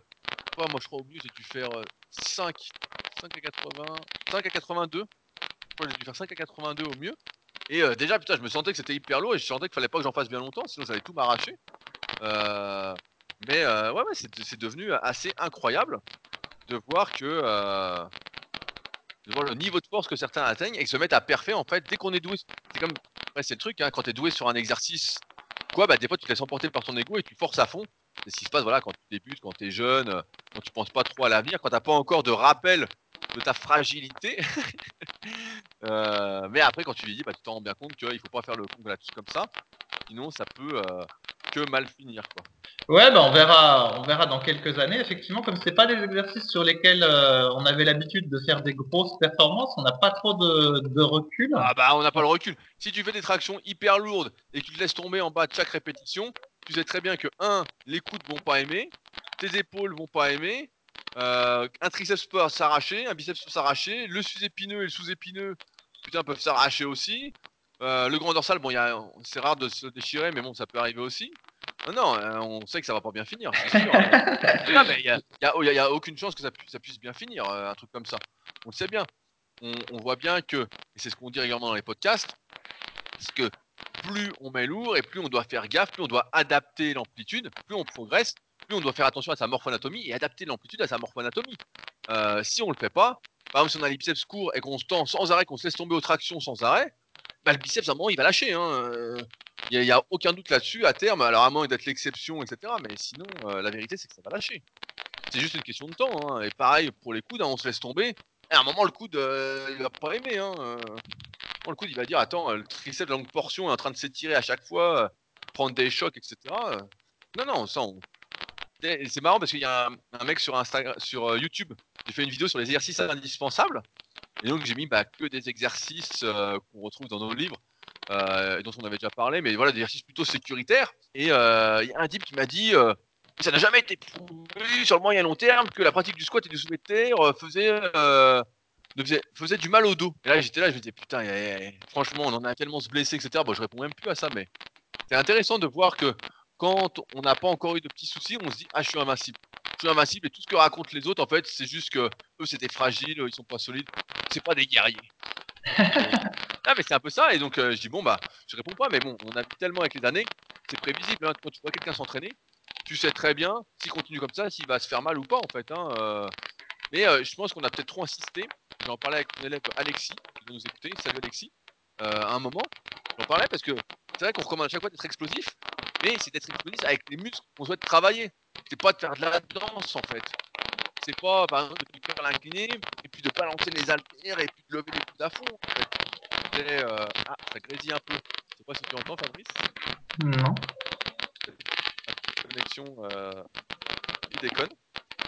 moi, je crois au mieux, j'ai dû faire 5, euh, 5 à 80, 5 à 82. Je crois que j'ai dû faire 5 à 82 au mieux. Et euh, déjà, putain, je me sentais que c'était hyper lourd et je sentais qu'il fallait pas que j'en fasse bien longtemps, sinon ça allait tout m'arracher. Euh, mais euh, ouais, ouais c'est devenu assez incroyable de voir que euh, de voir le niveau de force que certains atteignent et se mettent à parfait en fait dès qu'on est doué. C'est comme c'est le truc hein, quand tu es doué sur un exercice quoi bah des fois tu te laisses emporter par ton ego et tu forces à fond. C'est ce qui se passe voilà quand tu débutes, quand tu es jeune, quand tu penses pas trop à l'avenir, quand t'as pas encore de rappel de ta fragilité. *laughs* euh, mais après quand tu dis bah tu t'en rends bien compte qu'il faut pas faire le con là-dessus comme ça. Sinon ça peut euh, que mal finir quoi.
Ouais, ben on verra, on verra dans quelques années. Effectivement, comme c'est pas des exercices sur lesquels euh, on avait l'habitude de faire des grosses performances, on n'a pas trop de, recul.
Ah bah on n'a pas le recul. Si tu fais des tractions hyper lourdes et que tu te laisses tomber en bas de chaque répétition, tu sais très bien que un, les coudes vont pas aimer, tes épaules vont pas aimer, euh, un triceps peut s'arracher, un biceps peut s'arracher, le sus-épineux et le sous-épineux, putain, peuvent s'arracher aussi. Euh, le grand dorsal, bon, c'est rare de se déchirer, mais bon, ça peut arriver aussi. Non, non, euh, on sait que ça va pas bien finir, c'est sûr. *laughs* non, mais il n'y a, aucune chance que ça, puisse bien finir, euh, un truc comme ça. On le sait bien. On, voit bien que, et c'est ce qu'on dit régulièrement dans les podcasts, c'est que plus on met lourd et plus on doit faire gaffe, plus on doit adapter l'amplitude, plus on progresse, plus on doit faire attention à sa morphoanatomie et adapter l'amplitude à sa morphoanatomie. Si on le fait pas, par exemple, si on a les biceps courts et qu'on se tend sans arrêt, qu'on se laisse tomber aux tractions sans arrêt, bah, le biceps, à un moment, il va lâcher. Hein. Il n'y a, aucun doute là-dessus à terme, alors à moins d'être l'exception, etc. Mais sinon, euh, la vérité, c'est que ça va lâcher. C'est juste une question de temps. Hein. Et pareil pour les coudes, hein, on se laisse tomber. Et à un moment, le coude, euh, il va pas aimer. Hein. Euh. le coude, il va dire Attends, le triceps de longue portion est en train de s'étirer à chaque fois, prendre des chocs, etc. Non, non, ça, C'est marrant parce qu'il y a un, mec sur, sur YouTube qui fait une vidéo sur les exercices indispensables. Et donc, j'ai mis bah, que des exercices qu'on retrouve dans nos livres euh, dont on avait déjà parlé, mais voilà, des exercices plutôt sécuritaires. Et euh, il y a un type qui m'a dit euh, ça n'a jamais été prouvé sur le moyen long terme que la pratique du squat et du soulevé terre euh, faisait, euh, faisait, du mal au dos. Et là, j'étais là, je me disais, putain, y y a- franchement, on en a tellement se blesser, etc. Bon, je réponds même plus à ça, mais c'est intéressant de voir que quand on n'a pas encore eu de petits soucis, on se dit, ah, je suis invincible. Suis invincible et tout ce que racontent les autres, en fait, c'est juste que eux, c'était fragile, ils sont pas solides, c'est pas des guerriers. *laughs* ah, mais c'est un peu ça, et donc euh, je dis, bon, bah, je réponds pas, mais bon, on a vu tellement avec les années, c'est prévisible, hein, quand tu vois quelqu'un s'entraîner, tu sais très bien s'il continue comme ça, s'il va se faire mal ou pas, en fait. Hein, euh. Mais euh, je pense qu'on a peut-être trop insisté. J'en parlais avec mon élève Alexis, qui nous écouter. Salut Alexis. À un moment, j'en parlais parce que c'est vrai qu'on recommande à chaque fois d'être explosif, mais c'est d'être explosif avec les muscles qu'on souhaite travailler. C'est pas de faire de la danse en fait. C'est pas par exemple de faire l'incliner et puis de balancer les haltères et puis de lever les coudes à fond. En fait. C'est, euh, Ah, ça grésille un peu. Je sais pas si tu entends Fabrice.
Non.
connexion euh, qui déconne.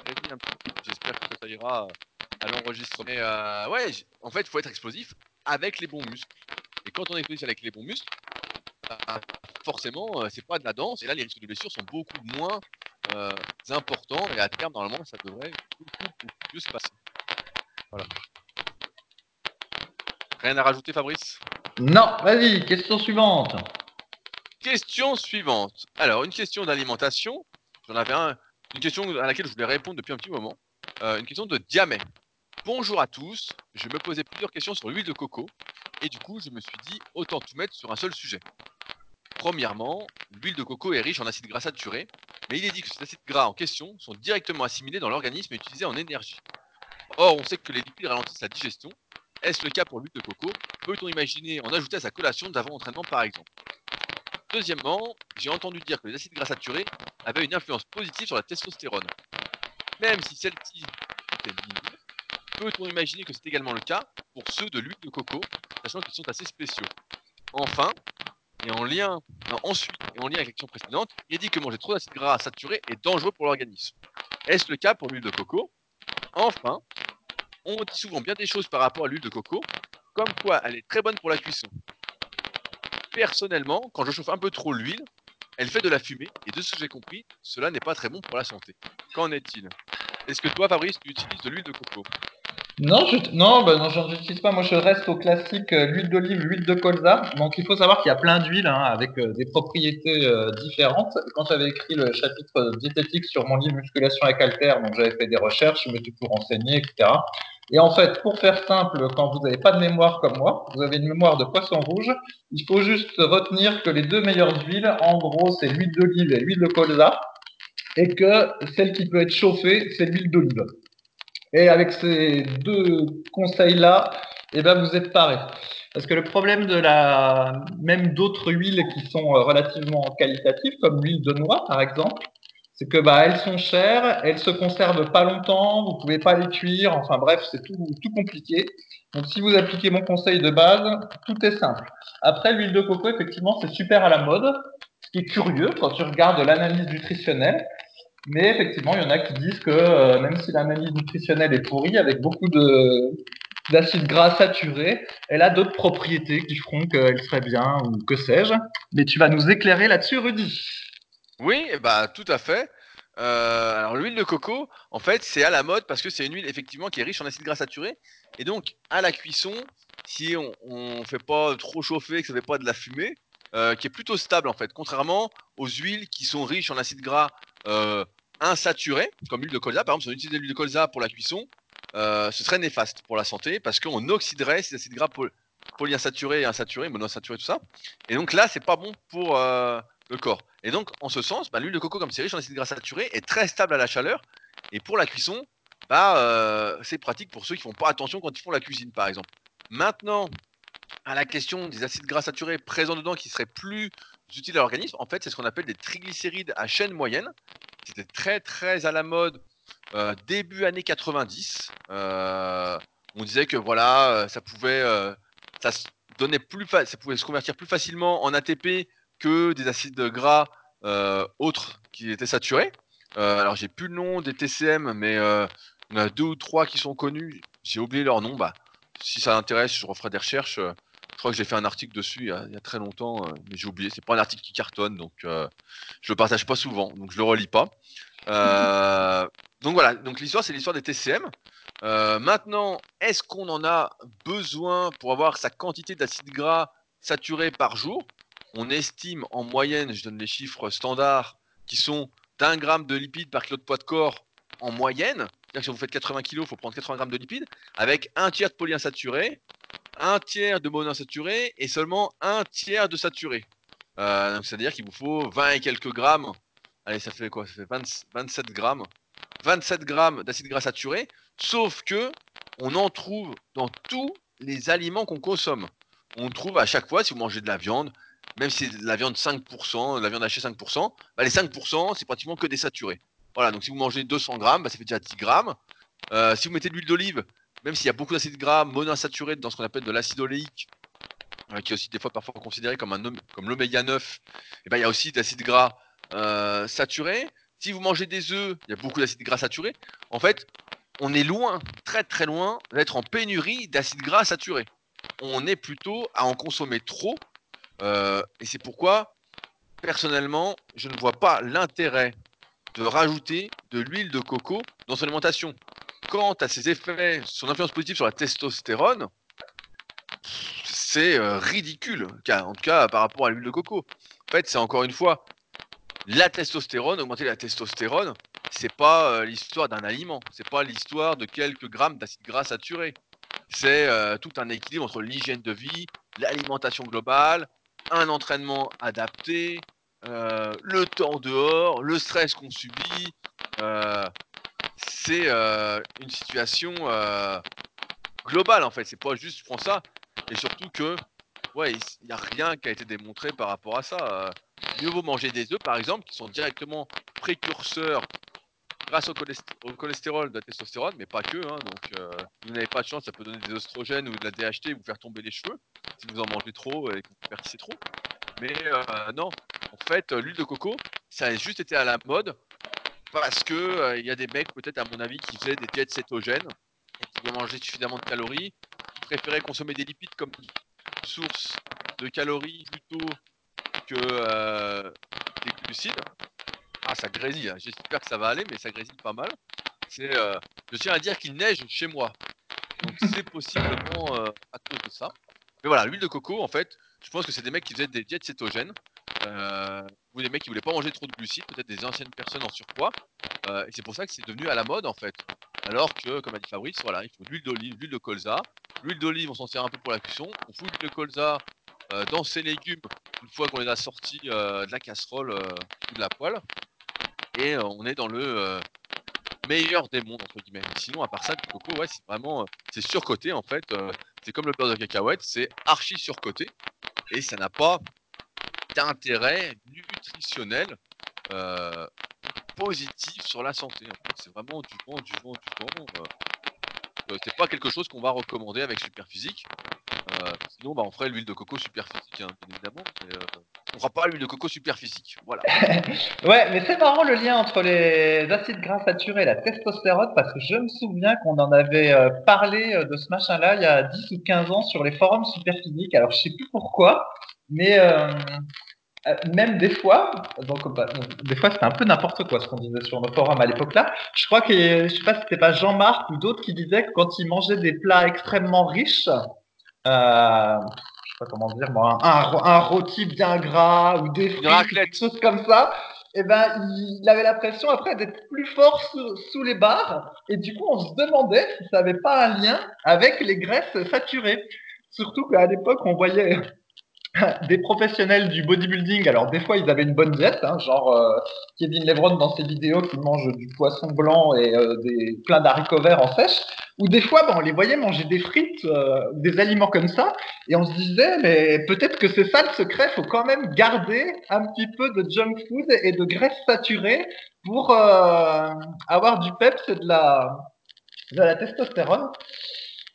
Grésille un peu. J'espère que ça ira à l'enregistrement. Mais euh, ouais, j- en fait, il faut être explosif avec les bons muscles. Et quand on est explosif avec les bons muscles, bah, forcément, euh, c'est pas de la danse. Et là, les risques de blessure sont beaucoup moins euh, importants. Et à terme, normalement, ça devrait beaucoup, beaucoup mieux se passer. Voilà. Rien à rajouter, Fabrice?
Non, vas-y, question suivante.
Question suivante. Alors, une question d'alimentation. J'en avais un, une question à laquelle je voulais répondre depuis un petit moment. Euh, une question de Diamé. Bonjour à tous. Je me posais plusieurs questions sur l'huile de coco. Et du coup, je me suis dit, autant tout mettre sur un seul sujet. Premièrement, l'huile de coco est riche en acides gras saturés, mais il est dit que ces acides gras en question sont directement assimilés dans l'organisme et utilisés en énergie. Or, on sait que les lipides ralentissent la digestion. Est-ce le cas pour l'huile de coco? Peut-on imaginer en ajouter à sa collation d'avant-entraînement par exemple? Deuxièmement, j'ai entendu dire que les acides gras saturés avaient une influence positive sur la testostérone. Même si celle-ci était minime, peut-on imaginer que c'est également le cas pour ceux de l'huile de coco, sachant qu'ils sont assez spéciaux? Enfin, et en lien, ensuite, et en lien avec la question précédente, il est dit que manger trop d'acides gras saturés est dangereux pour l'organisme. Est-ce le cas pour l'huile de coco? Enfin, on dit souvent bien des choses par rapport à l'huile de coco, comme quoi elle est très bonne pour la cuisson. Personnellement, quand je chauffe un peu trop l'huile, elle fait de la fumée, et de ce que j'ai compris, cela n'est pas très bon pour la santé. Qu'en est-il? Est-ce que toi, Fabrice, tu utilises de l'huile de coco?
Non, je, non, bah non, j'en utilise pas. Moi, je reste au classique euh, l'huile d'olive, l'huile de colza. Donc, il faut savoir qu'il y a plein d'huiles hein, avec euh, des propriétés euh, différentes. Quand j'avais écrit le chapitre diététique sur mon livre Musculation avec Alter, donc j'avais fait des recherches, je me suis tout renseigné, etc. Et en fait, pour faire simple, quand vous n'avez pas de mémoire comme moi, vous avez une mémoire de poisson rouge, il faut juste retenir que les deux meilleures huiles, en gros, c'est l'huile d'olive et l'huile de colza, et que celle qui peut être chauffée, c'est l'huile d'olive. Et avec ces deux conseils-là, eh ben vous êtes parés. Parce que le problème de la, même d'autres huiles qui sont euh, relativement qualitatives, comme l'huile de noix par exemple, c'est que bah elles sont chères, elles se conservent pas longtemps, vous pouvez pas les cuire, enfin bref, c'est tout, tout compliqué. Donc si vous appliquez mon conseil de base, tout est simple. Après l'huile de coco, effectivement, c'est super à la mode. Ce qui est curieux quand tu regardes l'analyse nutritionnelle, mais effectivement, il y en a qui disent que euh, même si l'analyse nutritionnelle est pourrie, avec beaucoup de d'acides gras saturés, elle a d'autres propriétés qui feront qu'elle serait bien ou que sais-je. Mais tu vas nous éclairer là-dessus, Rudy.
Oui, eh bah tout à fait. Euh, alors l'huile de coco, en fait, c'est à la mode parce que c'est une huile effectivement qui est riche en acides gras saturés. Et donc, à la cuisson, si on, on fait pas trop chauffer, que ça fait pas de la fumée, euh, qui est plutôt stable en fait, contrairement aux huiles qui sont riches en acides gras euh, comme l'huile de colza. Par exemple, si on utilise de l'huile de colza pour la cuisson, euh, ce serait néfaste pour la santé parce qu'on oxyderait ces acides gras poly- polyinsaturés insaturés, monoinsaturés, tout ça. Et donc là, c'est pas bon pour euh, le corps. Et donc, en ce sens, bah, l'huile de coco, comme c'est riche en acides gras saturés, est très stable à la chaleur. Et pour la cuisson, bah, euh, c'est pratique pour ceux qui font pas attention quand ils font la cuisine, par exemple. Maintenant, à la question des acides gras saturés présents dedans qui seraient plus utiles à l'organisme, en fait, c'est ce qu'on appelle des triglycérides à chaîne moyenne. C'était très, très à la mode euh, début années 90. Euh, on disait que voilà, euh, ça pouvait, ça se donnait plus, ça pouvait se convertir plus facilement en ATP que des acides gras autres qui étaient saturés. Alors j'ai plus le nom des TCM, mais en a deux ou trois qui sont connus. J'ai oublié leur nom. Bah, si ça intéresse, je referai des recherches. Je crois que j'ai fait un article dessus il y a, très longtemps, euh, mais j'ai oublié. C'est pas un article qui cartonne, donc euh, je le partage pas souvent, donc je le relis pas. Euh, donc voilà, donc l'histoire c'est l'histoire des TCM. Maintenant, est-ce qu'on en a besoin pour avoir sa quantité d'acides gras saturés par jour? On estime en moyenne, je donne les chiffres standards, qui sont d'un gramme de lipides par kilo de poids de corps en moyenne. C'est-à-dire que si vous faites 80 kg, il faut prendre 80 grammes de lipides, avec un tiers de polyinsaturé, un tiers de monoinsaturé et seulement un tiers de saturé. Euh, donc c'est-à-dire qu'il vous faut 20 et quelques grammes. Allez, ça fait quoi? Ça fait 20 27 grammes. 27 grammes d'acide gras saturé, sauf que on en trouve dans tous les aliments qu'on consomme. On trouve à chaque fois, si vous mangez de la viande, même si c'est de la viande 5%, de la viande hachée 5%, bah les 5%, c'est pratiquement que des saturés. Voilà, donc si vous mangez 200 grammes, bah ça fait déjà 10 grammes. Euh, si vous mettez de l'huile d'olive, même s'il y a beaucoup d'acides gras monoinsaturés dans ce qu'on appelle de l'acide oléique, euh, qui est aussi des fois parfois considéré comme, l'oméga 9, et ben, il y a aussi d'acide gras euh, saturé. Si vous mangez des œufs, il y a beaucoup d'acides gras saturés. En fait, on est loin, très très loin, d'être en pénurie d'acides gras saturés. On est plutôt à en consommer trop. euh, et c'est pourquoi, personnellement, je ne vois pas l'intérêt de rajouter de l'huile de coco dans son alimentation. Quant à ses effets, son influence positive sur la testostérone, c'est euh, ridicule, en tout cas par rapport à l'huile de coco. En fait, c'est encore une fois la testostérone, augmenter la testostérone, c'est pas euh, l'histoire d'un aliment, c'est pas l'histoire de quelques grammes d'acide gras saturé. C'est euh, tout un équilibre entre l'hygiène de vie, l'alimentation globale, un entraînement adapté, le temps dehors, le stress qu'on subit. C'est euh, une situation euh, globale en fait. C'est pas juste je prends ça. Et surtout que, ouais, il n'y a rien qui a été démontré par rapport à ça. euh. mieux vaut manger des œufs par exemple, qui sont directement précurseurs grâce au, cholest- au cholestérol de la testostérone, mais pas que. hein, donc, si vous n'avez pas de chance, ça peut donner des oestrogènes ou de la DHT et vous faire tomber les cheveux si vous en mangez trop et que vous perdissez trop. Mais non, en fait, l'huile de coco, ça a juste été à la mode parce que euh, il y a des mecs, peut-être à mon avis, qui faisaient des diètes cétogènes qui pouvaient manger suffisamment de calories, qui préféraient consommer des lipides comme source de calories plutôt que euh, des glucides. Ah, ça grésille, hein. j'espère que ça va aller, mais ça grésille pas mal. Euh, je tiens à dire qu'il neige chez moi. Donc c'est possiblement à cause de ça. Mais voilà, l'huile de coco, en fait, je pense que c'est des mecs qui faisaient des diètes cétogènes. Euh, ou des mecs qui voulaient pas manger trop de glucides, peut-être des anciennes personnes en surpoids. euh, et c'est pour ça que c'est devenu à la mode, en fait. Alors que, comme a dit Fabrice, voilà, il faut de l'huile d'olive, l'huile de colza. L'huile d'olive, on s'en sert un peu pour la cuisson. On fout de colza euh, dans ses légumes une fois qu'on les a sortis euh, de la casserole ou de la poêle. Et on est dans le meilleur des mondes, entre guillemets. Sinon, à part ça, le coco, ouais, c'est vraiment, c'est surcoté, en fait. c'est comme le beurre de cacahuète, c'est archi surcoté. Et ça n'a pas d'intérêt nutritionnel euh, positif sur la santé. C'est vraiment du vent, du vent, du euh. Euh, c'est pas quelque chose qu'on va recommander avec Superphysique. Euh, sinon, bah, on ferait l'huile de coco Superphysique, hein, bien évidemment. mais, euh, on fera pas l'huile de coco Superphysique. Voilà. *laughs*
Ouais, mais c'est marrant le lien entre les acides gras saturés et la testostérone parce que je me souviens qu'on en avait euh, parlé euh, de ce machin-là il y a 10 ou 15 ans sur les forums superphysiques. Alors je sais plus pourquoi, mais euh, euh, même des fois, donc bah, des fois c'était un peu n'importe quoi ce qu'on disait sur nos forums à l'époque-là. Je crois que je sais pas si c'était pas Jean-Marc ou d'autres qui disaient que quand ils mangeaient des plats extrêmement riches, euh, je sais pas comment dire moi, un, un, un rôti bien gras ou des frites, ou
raclette.
quelque chose comme ça, et ben il, avait l'impression après d'être plus fort sous, sous les barres et du coup on se demandait si ça avait pas un lien avec les graisses saturées. Surtout qu'à l'époque on voyait *laughs* des professionnels du bodybuilding, alors des fois ils avaient une bonne diète, hein, genre euh, Kevin Lebron dans ses vidéos qui mange du poisson blanc et euh, des, plein d'haricots verts en sèche, ou des fois ben, on les voyait manger des frites, euh, des aliments comme ça, et on se disait mais peut-être que c'est ça le secret, faut quand même garder un petit peu de junk food et de graisse saturée pour euh, avoir du peps et de la, de la testostérone.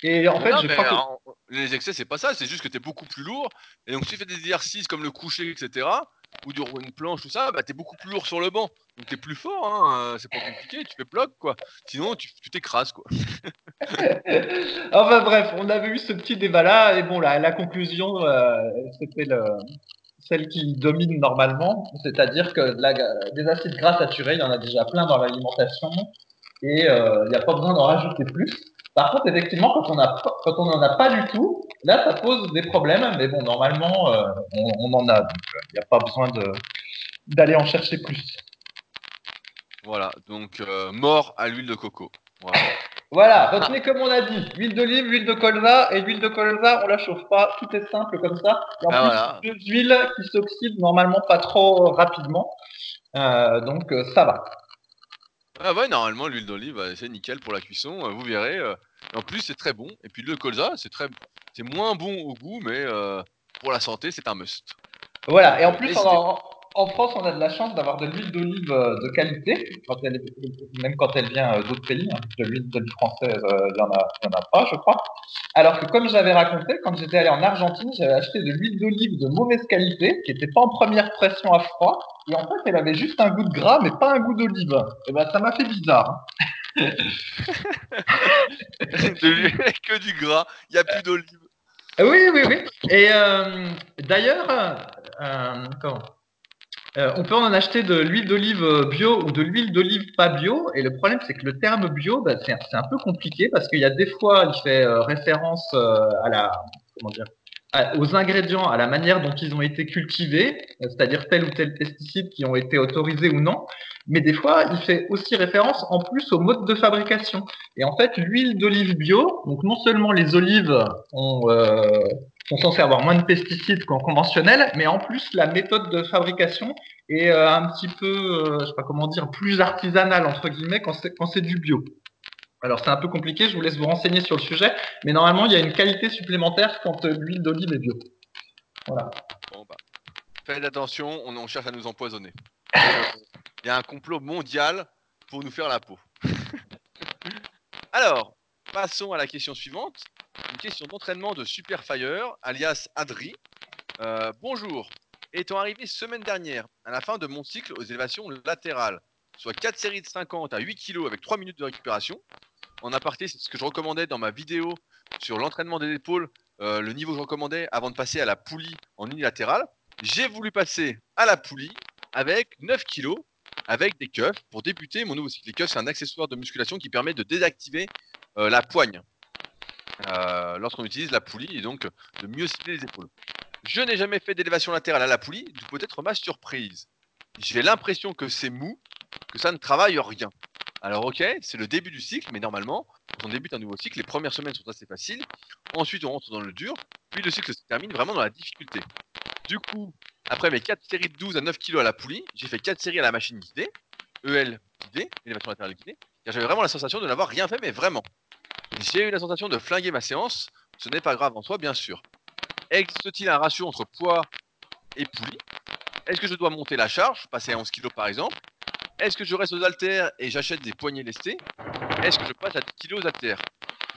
Et en fait,
non,
je que
les excès, c'est pas ça, c'est juste que t'es beaucoup plus lourd. Et donc, si tu fais des exercices comme le coucher, etc., ou du- une planche, tout ça, bah, t'es beaucoup plus lourd sur le banc. Donc t'es plus fort, hein, euh, c'est pas compliqué, tu fais bloc quoi. Sinon tu tu t'écrases quoi. *laughs*
enfin bref, on avait eu ce petit débat là et bon la, la conclusion euh, c'était le, celle qui domine normalement, c'est-à-dire que la, des acides gras saturés, il y en a déjà plein dans l'alimentation et euh, il n'y a pas besoin d'en rajouter plus. Par contre, effectivement, quand on a quand on n'en a pas du tout, là ça pose des problèmes, mais bon normalement euh, on, on, en a, donc euh, il n'y a pas besoin d'aller en chercher plus.
Voilà, donc euh, mort à l'huile de coco. Voilà.
Voilà, retenez comme on a dit, huile d'olive, huile de colza, et l'huile de colza, on la chauffe pas, tout est simple comme ça. Et en
Ah,
plus,
voilà.
deux huiles qui s'oxydent normalement pas trop rapidement, euh, donc ça va.
Ah ouais, normalement l'huile d'olive euh, c'est nickel pour la cuisson, euh, vous verrez. euh, et en plus c'est très bon. Et puis le colza c'est très, c'est moins bon au goût, mais euh, pour la santé c'est un must.
Voilà, et en plus,
n'hésitez
en, en France, on a de la chance d'avoir de l'huile d'olive euh, de qualité, quand elle est- même quand elle vient euh, d'autres pays. hein. De l'huile d'olive française, euh, il y en a, il y en a pas, je crois. Alors que comme j'avais raconté, quand j'étais allé en Argentine, j'avais acheté de l'huile d'olive de mauvaise qualité, qui était pas en première pression à froid, et en fait, elle avait juste un goût de gras, mais pas un goût d'olive. Et ben, ça m'a fait bizarre. hein. *laughs*
de que du gras, il n'y a plus d'olive.
Oui, oui, oui. Et euh, d'ailleurs, euh, comment? Euh, on peut en acheter de l'huile d'olive bio ou de l'huile d'olive pas bio. Et le problème, c'est que le terme bio, bah, c'est un peu compliqué parce qu'il y a des fois, il fait euh, référence euh, à la, comment dire, aux ingrédients, à la manière dont ils ont été cultivés, euh, c'est-à-dire tel ou tel pesticide qui ont été autorisés ou non. Mais des fois, il fait aussi référence en plus au mode de fabrication. Et en fait, l'huile d'olive bio, donc non seulement les olives ont, euh, sont censées avoir moins de pesticides qu'en conventionnel, mais en plus la méthode de fabrication est euh, un petit peu, euh, je sais pas comment dire, plus artisanale entre guillemets quand c'est du bio. Alors c'est un peu compliqué, je vous laisse vous renseigner sur le sujet, mais normalement il y a une qualité supplémentaire quand euh, l'huile d'olive est bio. Voilà.
Bon bah, faites attention, on, cherche à nous empoisonner. *laughs* Il y a un complot mondial pour nous faire la peau. *laughs* Alors, passons à la question suivante. Une question d'entraînement de Superfire, alias Adri. Euh, bonjour. Étant arrivé semaine dernière, à la fin de mon cycle aux élévations latérales, soit 4 séries de 50 à 8 kg avec 3 minutes de récupération, en aparté, c'est ce que je recommandais dans ma vidéo sur l'entraînement des épaules, euh, le niveau que je recommandais avant de passer à la poulie en unilatérale. J'ai voulu passer à la poulie avec 9 kg avec des cuffs pour débuter mon nouveau cycle. Les cuffs, c'est un accessoire de musculation qui permet de désactiver euh, la poigne euh, lorsqu'on utilise la poulie et donc de mieux cibler les épaules. Je n'ai jamais fait d'élévation latérale à la poulie, d'où peut-être ma surprise. J'ai l'impression que c'est mou, que ça ne travaille rien. Alors ok, c'est le début du cycle, mais normalement, quand on débute un nouveau cycle, les premières semaines sont assez faciles. Ensuite, on rentre dans le dur, puis le cycle se termine vraiment dans la difficulté. Du coup, après mes 4 séries de 12 à 9 kg à la poulie, j'ai fait 4 séries à la machine guidée, EL guidée, élévation latérale guidée, j'avais vraiment la sensation de n'avoir rien fait, mais vraiment. J'ai eu la sensation de flinguer ma séance, ce n'est pas grave en soi, bien sûr. Existe-t-il un ratio entre poids et poulie? Est-ce que je dois monter la charge, passer à 11 kg par exemple? Est-ce que je reste aux haltères et j'achète des poignées lestés Est-ce que je passe à 10 kg aux haltères?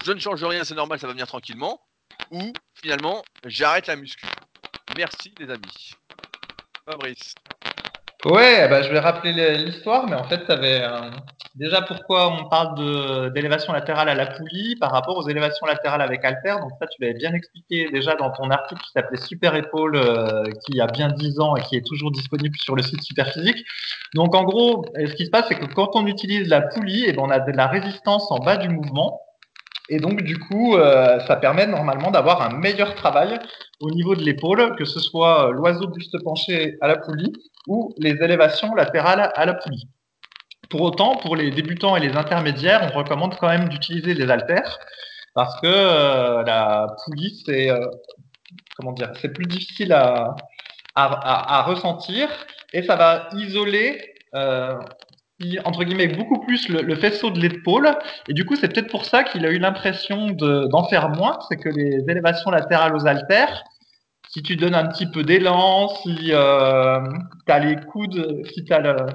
Je ne change rien, c'est normal, ça va venir tranquillement. Ou finalement, j'arrête la muscu. Merci les amis. Fabrice.
Ouais, bah, je vais rappeler le- l'histoire, mais en fait, t'avais euh, déjà pourquoi on parle d'élévation latérale à la poulie par rapport aux élévations latérales avec halter. Donc ça, tu l'avais bien expliqué déjà dans ton article qui s'appelait Super Épaule, euh, qui a bien 10 ans et qui est toujours disponible sur le site Super Physique. Donc en gros, ce qui se passe, c'est que quand on utilise la poulie, et ben on a de la résistance en bas du mouvement. Et donc, du coup, euh, ça permet normalement d'avoir un meilleur travail au niveau de l'épaule, que ce soit euh, l'oiseau buste penché à la poulie ou les élévations latérales à la poulie. Pour autant, pour les débutants et les intermédiaires, on recommande quand même d'utiliser les haltères parce que euh, la poulie, c'est euh, comment dire, c'est plus difficile à, à, à, à, ressentir et ça va isoler euh, entre guillemets beaucoup plus le, faisceau de l'épaule. Et du coup c'est peut-être pour ça qu'il a eu l'impression d'en de, faire moins c'est que les élévations latérales aux haltères si tu donnes un petit peu d'élan si euh, tu as les coudes si tu as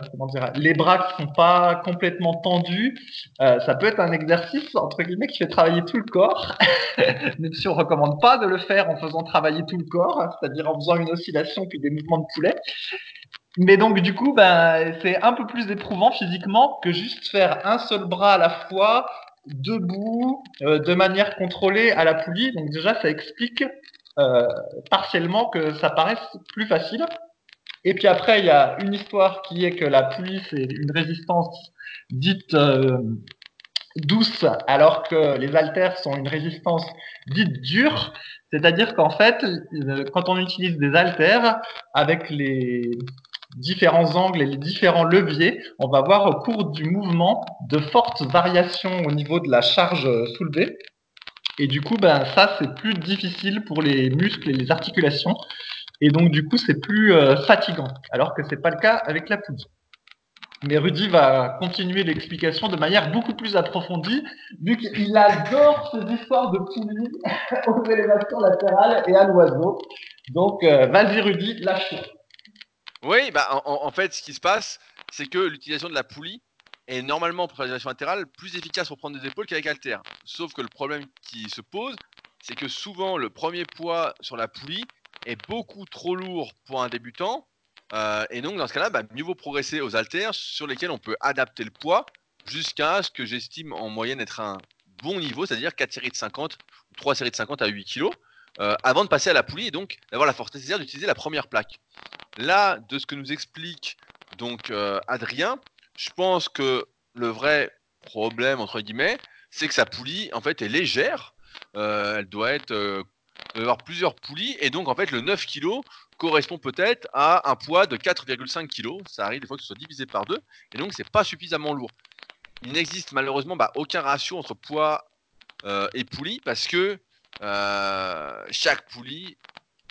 les bras qui sont pas complètement tendus euh, ça peut être un exercice entre guillemets qui fait travailler tout le corps. *laughs* Même si on recommande pas de le faire en faisant travailler tout le corps c'est-à-dire en faisant une oscillation puis des mouvements de poulet Mais donc du coup, ben, c'est un peu plus éprouvant physiquement que juste faire un seul bras à la fois, debout, euh, de manière contrôlée à la poulie. Donc déjà, ça explique euh, partiellement que ça paraisse plus facile. Et puis après, il y a une histoire qui est que la poulie, c'est une résistance dite euh, douce, alors que les haltères sont une résistance dite dure. C'est-à-dire qu'en fait, euh, quand on utilise des haltères avec les différents angles et les différents leviers, on va voir au cours du mouvement de fortes variations au niveau de la charge soulevée. Et du coup, ben, ça, c'est plus difficile pour les muscles et les articulations. Et donc, du coup, c'est plus euh, fatigant. Alors que c'est pas le cas avec la poulie. Mais Rudy va continuer l'explication de manière beaucoup plus approfondie, vu qu'il adore ces histoires de poulies *laughs* aux élévations latérales et à l'oiseau. Donc, euh, vas-y Rudy, lâche
Oui, bah en, fait, ce qui se passe, c'est que l'utilisation de la poulie est normalement pour l'élévation latérale plus efficace pour prendre des épaules qu'avec halter. Sauf que le problème qui se pose, c'est que souvent le premier poids sur la poulie est beaucoup trop lourd pour un débutant euh, et donc, dans ce cas-là, bah, mieux vaut progresser aux haltères sur lesquels on peut adapter le poids jusqu'à ce que j'estime en moyenne être un bon niveau, c'est-à-dire 4 séries de 50 ou 3 séries de 50 à 8 kg, euh, avant de passer à la poulie et donc d'avoir la force nécessaire d'utiliser la première plaque. Là, de ce que nous explique donc euh, Adrien, je pense que le vrai problème, entre guillemets, c'est que sa poulie, en fait, est légère. elle doit être avoir plusieurs poulies et donc en fait le 9 kg correspond peut-être à un poids de 4,5 kg. Ça arrive des fois que ce soit divisé par deux et donc c'est pas suffisamment lourd. Il n'existe malheureusement bah, aucun ratio entre poids euh, et poulie parce que euh, chaque poulie,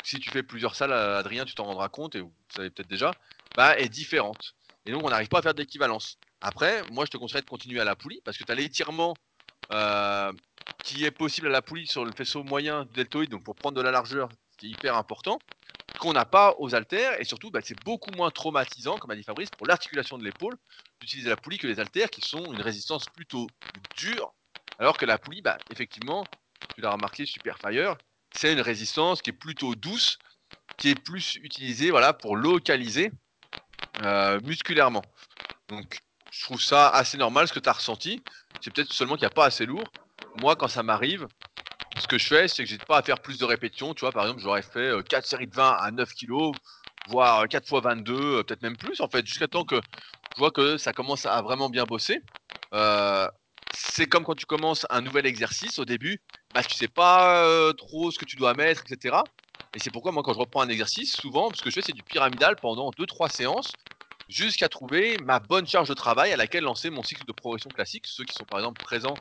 si tu fais plusieurs salles, Adrien, tu t'en rendras compte et vous savez peut-être déjà, bah, est différente. Et donc on n'arrive pas à faire d'équivalence. Après, moi je te conseillerais de continuer à la poulie parce que tu as l'étirement euh, qui est possible à la poulie sur le faisceau moyen deltoïde, donc pour prendre de la largeur, c'est hyper important, qu'on n'a pas aux haltères, et surtout, bah, c'est beaucoup moins traumatisant, comme a dit Fabrice, pour l'articulation de l'épaule, d'utiliser la poulie que les haltères, qui sont une résistance plutôt dure, alors que la poulie, bah, effectivement, tu l'as remarqué, Super Fire, c'est une résistance qui est plutôt douce, qui est plus utilisée voilà, pour localiser euh, musculairement. Donc, je trouve ça assez normal ce que tu as ressenti. C'est peut-être seulement qu'il n'y a pas assez lourd moi, quand ça m'arrive, ce que je fais, c'est que j'hésite pas à faire plus de répétitions. Tu vois, par exemple, j'aurais fait 4 euh, séries de 20 à 9 kg, voire 4 fois 22, euh, peut-être même plus, en fait, jusqu'à temps que je vois que ça commence à vraiment bien bosser. Euh, c'est comme quand tu commences un nouvel exercice au début, bah, tu sais pas trop ce que tu dois mettre, etc. Et c'est pourquoi moi, quand je reprends un exercice, souvent, ce que je fais, c'est du pyramidal pendant 2-3 séances jusqu'à trouver ma bonne charge de travail à laquelle lancer mon cycle de progression classique. Ceux qui sont par exemple présents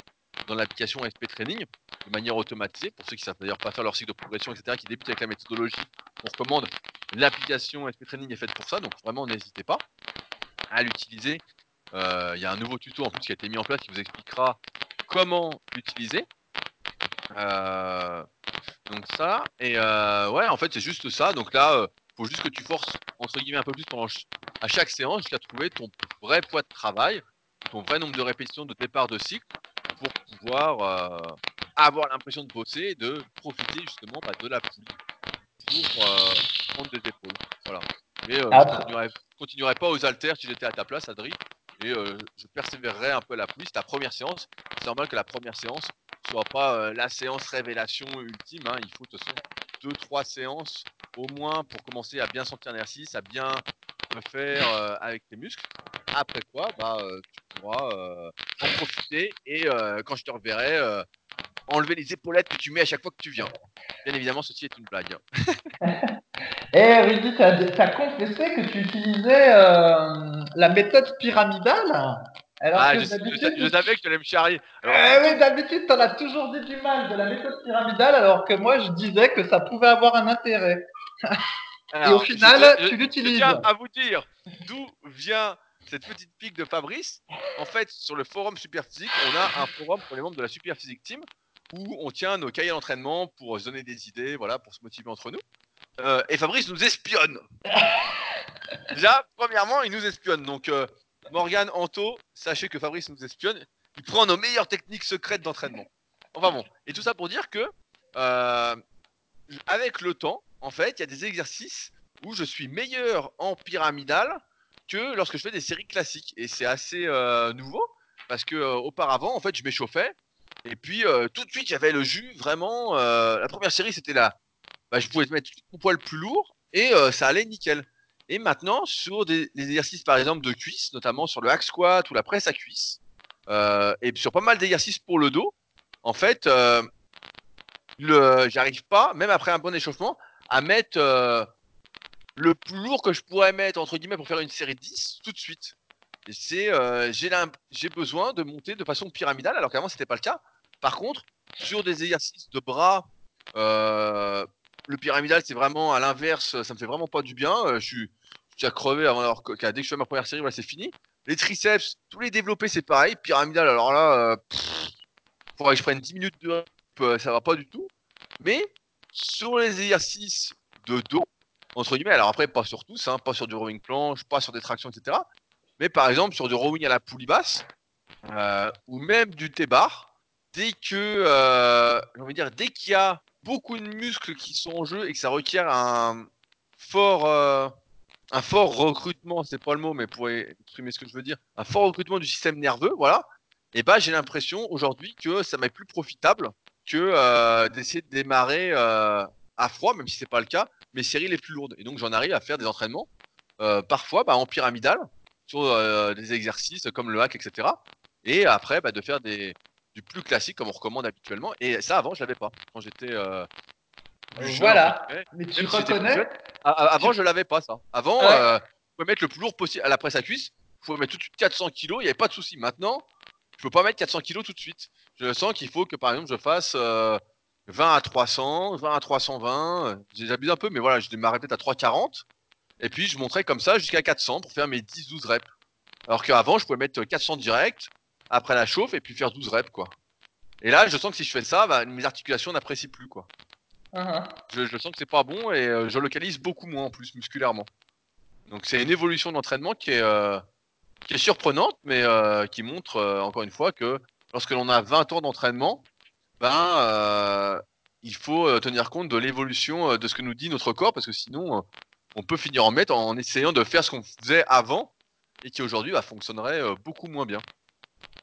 dans l'application SP Training de manière automatisée. Pour ceux qui ne savent d'ailleurs pas faire leur cycle de progression, etc., qui débutent avec la méthodologie, on recommande l'application SP Training est faite pour ça. Donc vraiment, n'hésitez pas à l'utiliser. Euh, il y a un nouveau tuto en plus qui a été mis en place qui vous expliquera comment l'utiliser. Euh, donc ça, et euh, ouais, en fait, c'est juste ça. Donc là, il faut juste que tu forces, entre guillemets, un peu plus pendant à chaque séance jusqu'à trouver ton vrai poids de travail, ton vrai nombre de répétitions de départ de cycle pour pouvoir euh, avoir l'impression de bosser et de profiter justement bah, de la poulie pour euh, prendre des épaules. Voilà. Mais euh, je ne continuerai, pas aux haltères si j'étais à ta place, Adri. Et je persévérerai un peu à la. C'est ta première séance. C'est normal que la première séance soit pas la séance révélation ultime. Hein. Il faut de toute façon deux, trois séances au moins pour commencer à bien sentir l'exercice, à bien le faire avec tes muscles. Après quoi, bah, tu pourras en profiter et quand je te reverrai, enlever les épaulettes que tu mets à chaque fois que tu viens. Bien évidemment, ceci est une blague. *laughs*
Eh Rudy, tu as, confessé que tu utilisais la méthode pyramidale?
Alors ah, je, savais que tu allais me charrier.
eh oui, d'habitude, tu en as toujours dit du mal de la méthode pyramidale, alors que moi, je disais que ça pouvait avoir un intérêt. *laughs* Et au final, tu l'utilises. Je
tiens à vous dire d'où vient cette petite pique de Fabrice, en fait, sur le forum Superphysique, on a un forum pour les membres de la Superphysique Team où on tient nos cahiers d'entraînement pour se donner des idées, voilà, pour se motiver entre nous. Euh, et Fabrice nous espionne. *laughs* Déjà, premièrement, il nous espionne. Donc, euh, Morgan, Anto, sachez que Fabrice nous espionne. Il prend nos meilleures techniques secrètes d'entraînement. Enfin bon, et tout ça pour dire que, euh, avec le temps, en fait, il y a des exercices où je suis meilleur en pyramidal que lorsque je fais des séries classiques. Et c'est assez euh, nouveau parce que auparavant, en fait, je m'échauffais et puis euh, tout de suite, j'avais le jus vraiment. la première série, c'était là. Bah, je pouvais mettre mon poil plus lourd et ça allait nickel. Et maintenant, sur des, exercices, par exemple, de cuisse, notamment sur le hack squat ou la presse à cuisse, et sur pas mal d'exercices pour le dos, en fait, j'arrive pas, même après un bon échauffement, à mettre le plus lourd que je pourrais mettre, entre guillemets, pour faire une série 10 tout de suite. Euh, j'ai besoin de monter de façon pyramidale, alors qu'avant, c'était pas le cas. Par contre, sur des exercices de bras, euh, le pyramidal, c'est vraiment à l'inverse, ça me fait vraiment pas du bien. Euh, je suis déjà crevé avant que, dès que je fais ma première série, voilà, c'est fini. Les triceps, tous les développés, c'est pareil. Pyramidal, alors là, il faudrait que je prenne 10 minutes de ça va pas du tout. Mais sur les exercices de dos, entre guillemets. Alors après, pas sur tous, hein, pas sur du rowing planche, pas sur des tractions, etc. Mais par exemple, sur du rowing à la poulie basse, euh, ou même du T-bar, dès que, euh, dire, dès qu'il y a beaucoup de muscles qui sont en jeu et que ça requiert un fort, euh, un fort recrutement, c'est pas le mot, mais pour exprimer ce que je veux dire, un fort recrutement du système nerveux, voilà. Et eh bah, ben, j'ai l'impression aujourd'hui que ça m'est plus profitable que d'essayer de démarrer à froid, même si c'est pas le cas, mes séries les plus lourdes. Et donc j'en arrive à faire des entraînements, euh, parfois bah, en pyramidal, sur euh, des exercices comme le hack, etc. Et après bah, de faire des, du plus classique comme on recommande habituellement. Et ça avant je l'avais pas. Quand j'étais euh,
voilà. mais tu reconnais
Avant je l'avais pas ça. Avant, ouais. je pouvais mettre le plus lourd possible à la presse à cuisse. Je pouvais mettre tout de suite 400 kg, il n'y avait pas de souci. Maintenant, je peux pas mettre 400 kg tout de suite. Je sens qu'il faut que par exemple je fasse 20 à 300, 20 à 320. J'abuse un peu, mais voilà, je démarrais peut-être à 340. Et puis je montrais comme ça jusqu'à 400 pour faire mes 10-12 reps. Alors qu'avant, je pouvais mettre 400 direct après la chauffe et puis faire 12 reps, quoi. Et là, je sens que si je fais ça, bah, mes articulations n'apprécient plus, quoi. Uh-huh. je, sens que c'est pas bon et euh, je localise beaucoup moins en plus musculairement. Donc c'est une évolution d'entraînement qui est euh, qui est surprenante, mais euh, qui montre encore une fois que lorsque l'on a 20 ans d'entraînement, ben, il faut tenir compte de l'évolution de ce que nous dit notre corps, parce que sinon, on peut finir en mettre en essayant de faire ce qu'on faisait avant et qui aujourd'hui bah, fonctionnerait beaucoup moins bien.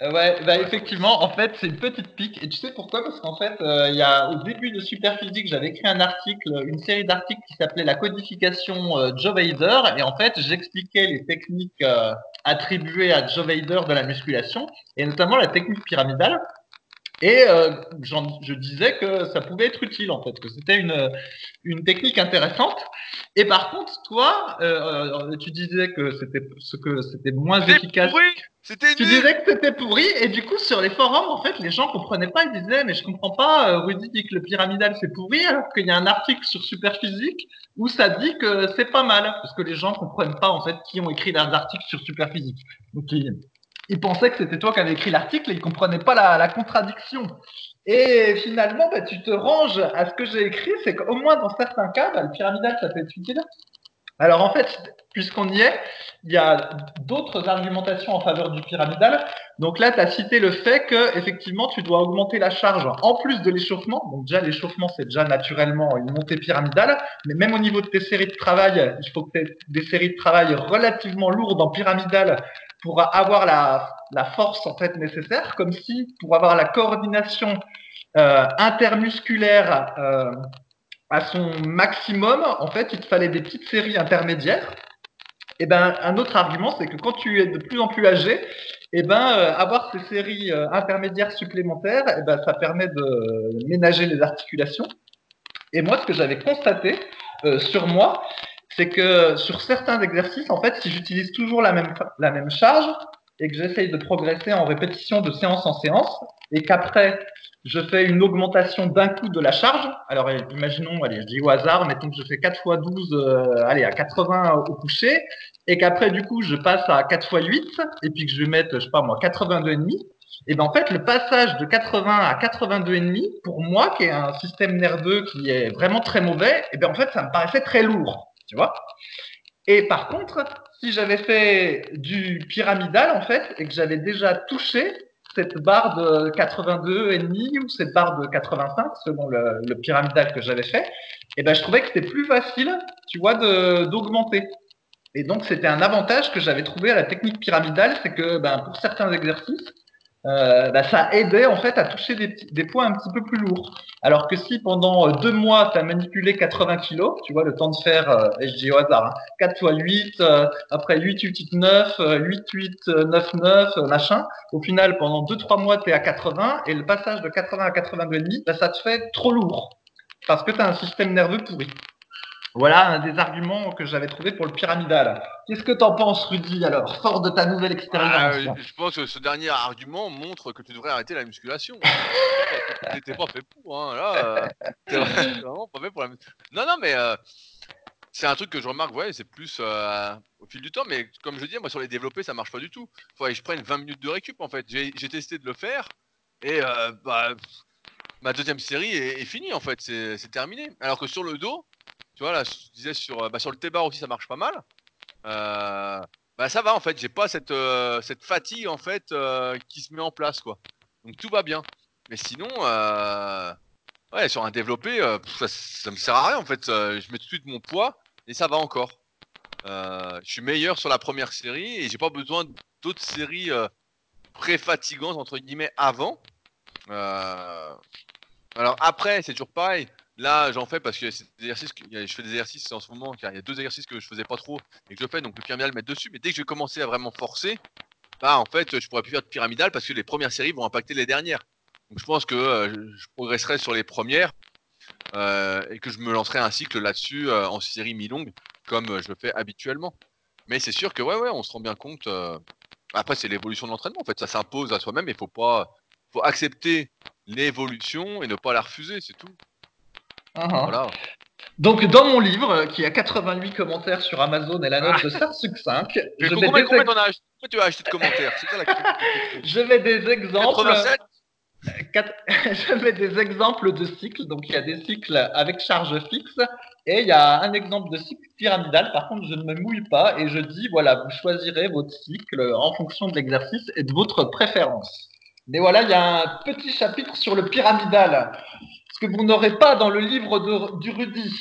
Ouais, bah effectivement, en fait, c'est une petite pique. Et tu sais pourquoi? Parce qu'en fait, il y a au début de Superphysique, j'avais écrit un article, une série d'articles qui s'appelait La codification Joe Vader. Et en fait, j'expliquais les techniques attribuées à Joe Vader de la musculation, et notamment la technique pyramidale. Et euh, je disais que ça pouvait être utile en fait, que c'était une, une technique intéressante. Et par contre, toi, euh, euh tu disais que c'était que c'était moins efficace.
Pourri. C'était
tu disais que c'était pourri et du coup sur les forums en fait les gens comprenaient pas. Ils disaient mais je comprends pas euh, Rudy dit que le pyramidal c'est pourri alors qu'il y a un article sur Superphysique où ça dit que c'est pas mal. Parce que les gens comprennent pas en fait qui ont écrit leurs articles sur Superphysique. Donc il pensait que c'était toi qui avais écrit l'article et il comprenait pas la, contradiction. Et finalement, bah, tu te ranges à ce que j'ai écrit, c'est qu'au moins dans certains cas, bah, le pyramidal, ça peut être utile. Alors en fait, puisqu'on y est, il y a d'autres argumentations en faveur du pyramidal. Donc là, tu as cité le fait que effectivement, tu dois augmenter la charge en plus de l'échauffement. Donc déjà, l'échauffement, c'est déjà naturellement une montée pyramidale. Mais même au niveau de tes séries de travail, il faut que tu aies des séries de travail relativement lourdes en pyramidale pour avoir la, la, force en fait nécessaire, comme si pour avoir la coordination euh, intermusculaire euh, à son maximum, en fait, il te fallait des petites séries intermédiaires. Et ben, un autre argument, c'est que quand tu es de plus en plus âgé, et ben, euh, avoir ces séries euh, intermédiaires supplémentaires, et ben, ça permet de ménager les articulations. Et moi, ce que j'avais constaté euh, sur moi, c'est que sur certains exercices, en fait, si j'utilise toujours la même, charge et que j'essaye de progresser en répétition de séance en séance, et qu'après, je fais une augmentation d'un coup de la charge. Alors, imaginons, allez, je dis au hasard, mettons que je fais 4 x 12, euh, allez, à 80 au coucher, et qu'après, du coup, je passe à 4 x 8, et puis que je vais mettre, je sais pas moi, 82,5. Et ben en fait, le passage de 80 à 82,5, pour moi, qui est un système nerveux qui est vraiment très mauvais, et ben en fait, ça me paraissait très lourd tu vois. Et par contre, si j'avais fait du pyramidal, en fait, et que j'avais déjà touché, cette barre de 82,5 ou cette barre de 85 selon le, pyramidal que j'avais fait, et ben je trouvais que c'était plus facile, tu vois, d'augmenter. Et donc c'était un avantage que j'avais trouvé à la technique pyramidale, c'est que ben, pour certains exercices, euh, bah, ça aidait en fait à toucher des, des, points un petit peu plus lourds. Alors que si pendant euh, deux mois, tu as manipulé 80 kilos, tu vois, le temps de faire, euh, je dis au hasard, 4 x 8, après 8, 8, 8, 9, 8, 8, 9, 9, machin, au final, pendant 2-3 mois, tu es à 80, et le passage de 80 à 82,5, bah, ça te fait trop lourd, parce que tu as un système nerveux pourri. Voilà un des arguments que j'avais trouvé pour le pyramidal. Qu'est-ce que t'en penses, Rudy, alors, fort de ta nouvelle expérience ah,
Je pense que ce dernier argument montre que tu devrais arrêter la musculation. *laughs* T'étais pas fait pour, hein. Là, euh, pas fait pour la Non, non, mais euh, c'est un truc que je remarque, ouais, c'est plus euh, au fil du temps, mais comme je dis, moi sur les développés, ça marche pas du tout. Faudrait que je prenne 20 minutes de récup, en fait. J'ai testé de le faire, et bah, ma deuxième série est, est finie, en fait. C'est terminé. Alors que sur le dos, tu vois, là, je disais sur, euh, bah, sur le T-bar aussi, ça marche pas mal. Euh, bah, ça va en fait, j'ai pas cette, euh, cette fatigue en fait qui se met en place quoi. Donc tout va bien. Mais sinon, ouais, sur un développé, ça, ça, me sert à rien en fait. je mets tout de suite mon poids et ça va encore. je suis meilleur sur la première série et j'ai pas besoin d'autres séries pré-fatigantes entre guillemets avant. alors après, c'est toujours pareil. Là, j'en fais parce que je fais des exercices en ce moment, il y a deux exercices que je faisais pas trop et que je fais, donc le pyramidal mettre dessus. Mais dès que je vais commencer à vraiment forcer, bah en fait, je pourrais plus faire de pyramidal parce que les premières séries vont impacter les dernières. Donc je pense que euh, je progresserai sur les premières euh, et que je me lancerai un cycle là-dessus euh, en série mi-longue comme je le fais habituellement. Mais c'est sûr que ouais, ouais, on se rend bien compte. Après, c'est l'évolution de l'entraînement. En fait, ça s'impose à soi-même. Il faut pas, faut accepter l'évolution et ne pas la refuser, c'est tout.
Uh-huh. Donc, dans mon livre, qui a 88 commentaires sur Amazon et la note de 5 sur 5,
je combien, mets combien as acheté tu as acheté de commentaires *laughs*
Je mets des exemples. 87 *laughs* je mets des exemples de cycles. Donc, il y a des cycles avec charge fixe et il y a un exemple de cycle pyramidal. Par contre, je ne me mouille pas et je dis voilà, vous choisirez votre cycle en fonction de l'exercice et de votre préférence. Mais voilà, il y a un petit chapitre sur le pyramidal que vous n'aurez pas dans le livre de, du Rudy.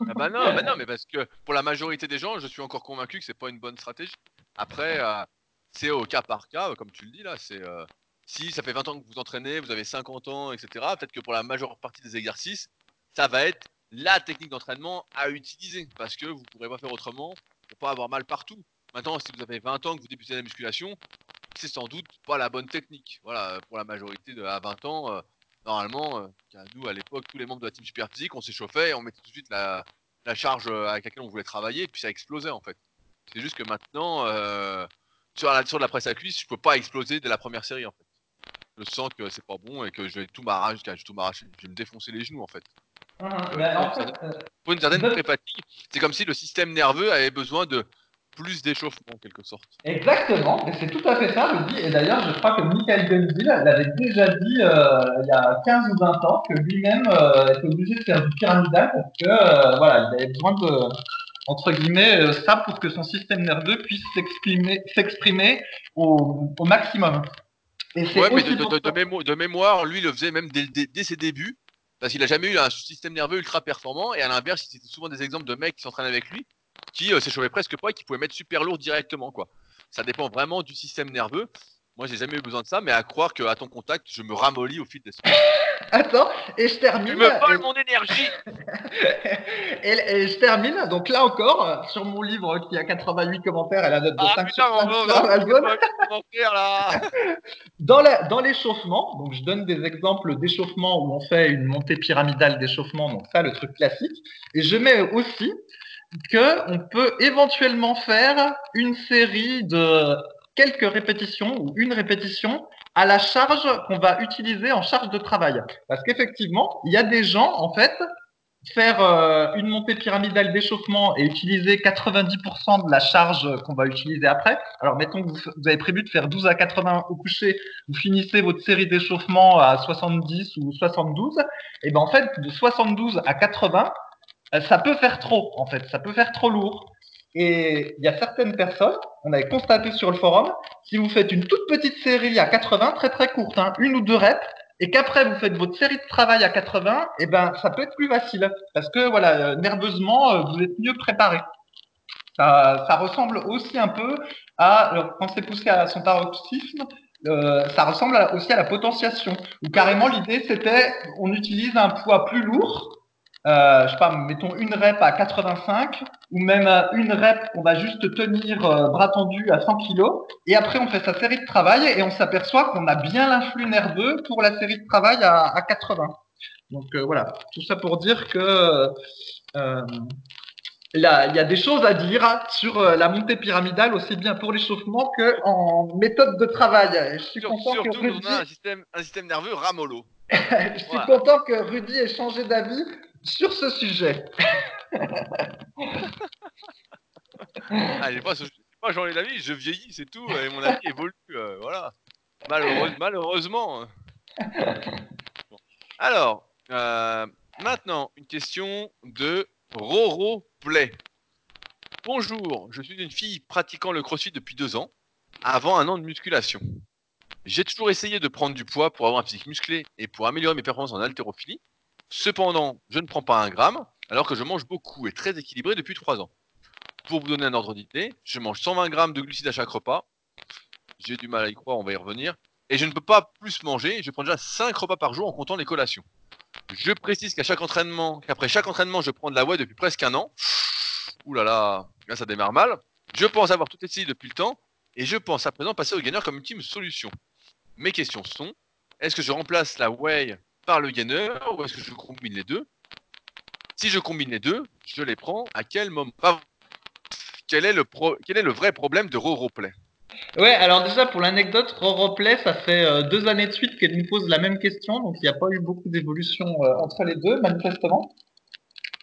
Ah bah non, bah non, mais parce que pour la majorité des gens, je suis encore convaincu que c'est pas une bonne stratégie. Après, euh, c'est au cas par cas, comme tu le dis là. C'est euh, si ça fait 20 ans que vous entraînez, vous avez 50 ans, etc. Peut-être que pour la majeure partie des exercices, ça va être la technique d'entraînement à utiliser parce que vous ne pourrez pas faire autrement pour pas avoir mal partout. Maintenant, si vous avez 20 ans que vous débutez la musculation, c'est sans doute pas la bonne technique. Voilà, pour la majorité de à 20 ans, euh, normalement, euh, nous à l'époque, tous les membres de la team super physique, on s'échauffait et on mettait tout de suite la, charge euh, avec laquelle on voulait travailler, et puis ça explosait en fait. C'est juste que maintenant, euh, sur, la, sur de la presse à cuisse, je peux pas exploser dès la première série en fait. Je sens que c'est pas bon et que je vais tout m'arracher, je vais tout m'arracher, je vais me défoncer les genoux en fait. Ah, bah, pour une certaine pré-fatigue, c'est comme si le système nerveux avait besoin de plus d'échauffement en quelque sorte.
Exactement, et c'est tout à fait ça, Rudy. Et d'ailleurs, je crois que Michael Gundil l'avait déjà dit euh, il y a 15 ou 20 ans que lui-même euh, était obligé de faire du pyramidal parce que euh, voilà, il avait besoin de entre guillemets ça pour que son système nerveux puisse s'exprimer, s'exprimer au, au, maximum.
Et ouais, mais de, de, de, mémoire, lui, il le faisait même dès, dès, ses débuts parce qu'il a jamais eu un système nerveux ultra performant. Et à l'inverse, c'était souvent des exemples de mecs qui s'entraînent avec lui qui euh, s'échauffait presque pas et qui pouvait mettre super lourd directement. quoi. Ça dépend vraiment du système nerveux. Moi, j'ai jamais eu besoin de ça, mais à croire qu'à ton contact, je me ramollis au fil des semaines. *laughs*
Attends, et je termine. Tu
me voles mon énergie *laughs*
et, je termine, donc là encore, sur mon livre qui a 88 commentaires et la note de ah, 5 sur 5 *laughs* Dans l'échauffement, donc je donne des exemples d'échauffement où on fait une montée pyramidale d'échauffement, donc ça, le truc classique. Et je mets aussi qu'on peut éventuellement faire une série de quelques répétitions ou une répétition à la charge qu'on va utiliser en charge de travail. Parce qu'effectivement, il y a des gens, en fait, faire euh, une montée pyramidale d'échauffement et utiliser 90% de la charge qu'on va utiliser après. Alors, mettons que vous, avez prévu de faire 12 à 80 au coucher, vous finissez votre série d'échauffement à 70 ou 72. Et ben, en fait, de 72 à 80, euh, ça peut faire trop, en fait, ça peut faire trop lourd. Et il y a certaines personnes, on avait constaté sur le forum, si vous faites une toute petite série à 80, très très courte, hein, une ou deux reps, et qu'après vous faites votre série de travail à 80, eh ben ça peut être plus facile parce que voilà, euh, nerveusement euh, vous êtes mieux préparé. Ça, ça ressemble aussi un peu à quand c'est poussé à son paroxysme, euh, ça ressemble aussi à la potentiation. Où carrément l'idée c'était on utilise un poids plus lourd euh, je sais pas, mettons une rep à 85 ou même une rep qu'on va juste tenir euh, bras tendu à 100 kg et après on fait sa série de travail et on s'aperçoit qu'on a bien l'influx nerveux pour la série de travail à, à 80. Donc euh, voilà, tout ça pour dire que euh, Là, il y a des choses à dire sur la montée pyramidale, aussi bien pour l'échauffement que en méthode de travail.
Je suis content surtout que Rudy... on a un système, un système nerveux ramolo. *laughs*
je suis content que Rudy ait changé d'avis sur ce sujet.
ah, j'ai pas, pas changé d'avis, je vieillis, c'est tout, et mon avis évolue, euh, voilà. malheureusement. Alors, euh, maintenant, une question de Roro Play. Bonjour, je suis une fille pratiquant le crossfit depuis deux ans, avant un an de musculation. J'ai toujours essayé de prendre du poids pour avoir un physique musclé et pour améliorer mes performances en haltérophilie. Cependant, je ne prends pas un gramme, alors que je mange beaucoup et très équilibré depuis 3 ans. Pour vous donner un ordre d'idée, je mange 120 grammes de glucides à chaque repas. J'ai du mal à y croire, on va y revenir. Et je ne peux pas plus manger, je prends déjà 5 repas par jour en comptant les collations. Je précise qu'à chaque entraînement, qu'après chaque entraînement, je prends de la whey depuis presque un an. Ouh là là, ça démarre mal. Je pense avoir tout essayé depuis le temps, et je pense à présent passer au gainer comme ultime solution. Mes questions sont, est-ce que je remplace la whey par le gainer ou est-ce que je combine les deux? Si je combine les deux, je les prends à quel moment? Quel est, le quel est le vrai problème de Roroplay?
Ouais, alors déjà pour l'anecdote, Roroplay, ça fait euh, deux années de suite qu'elle nous pose la même question, donc il n'y a pas eu beaucoup d'évolution euh, entre les deux, manifestement.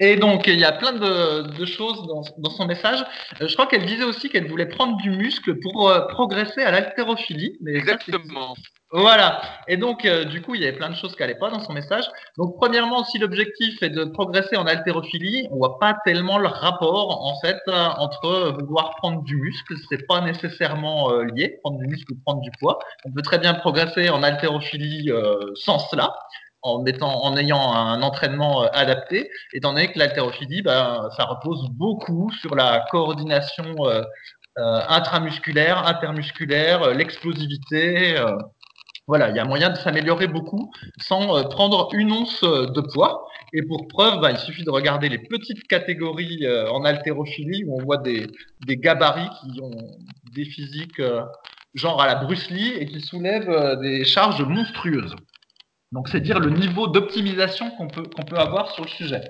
Et donc, il y a plein de, choses dans, son message. Euh, je crois qu'elle disait aussi qu'elle voulait prendre du muscle pour progresser à l'haltérophilie.
Exactement.
Voilà. Et donc, euh, du coup, il y avait plein de choses qui n'allaient pas dans son message. Donc, premièrement, si l'objectif est de progresser en haltérophilie, on voit pas tellement le rapport, en fait, euh, entre vouloir prendre du muscle. C'est pas nécessairement euh, lié, prendre du muscle ou prendre du poids. On peut très bien progresser en haltérophilie sans cela, en ayant un entraînement adapté. Étant donné que l'haltérophilie, ben, ça repose beaucoup sur la coordination intramusculaire, intermusculaire, l'explosivité. Voilà, il y a moyen de s'améliorer beaucoup sans euh, prendre une once euh, de poids. Et pour preuve, bah, il suffit de regarder les petites catégories euh, en haltérophilie où on voit des, des, gabarits qui ont des physiques genre à la Bruce Lee et qui soulèvent des charges monstrueuses. Donc c'est dire le niveau d'optimisation qu'on peut, qu'on peut avoir sur le sujet.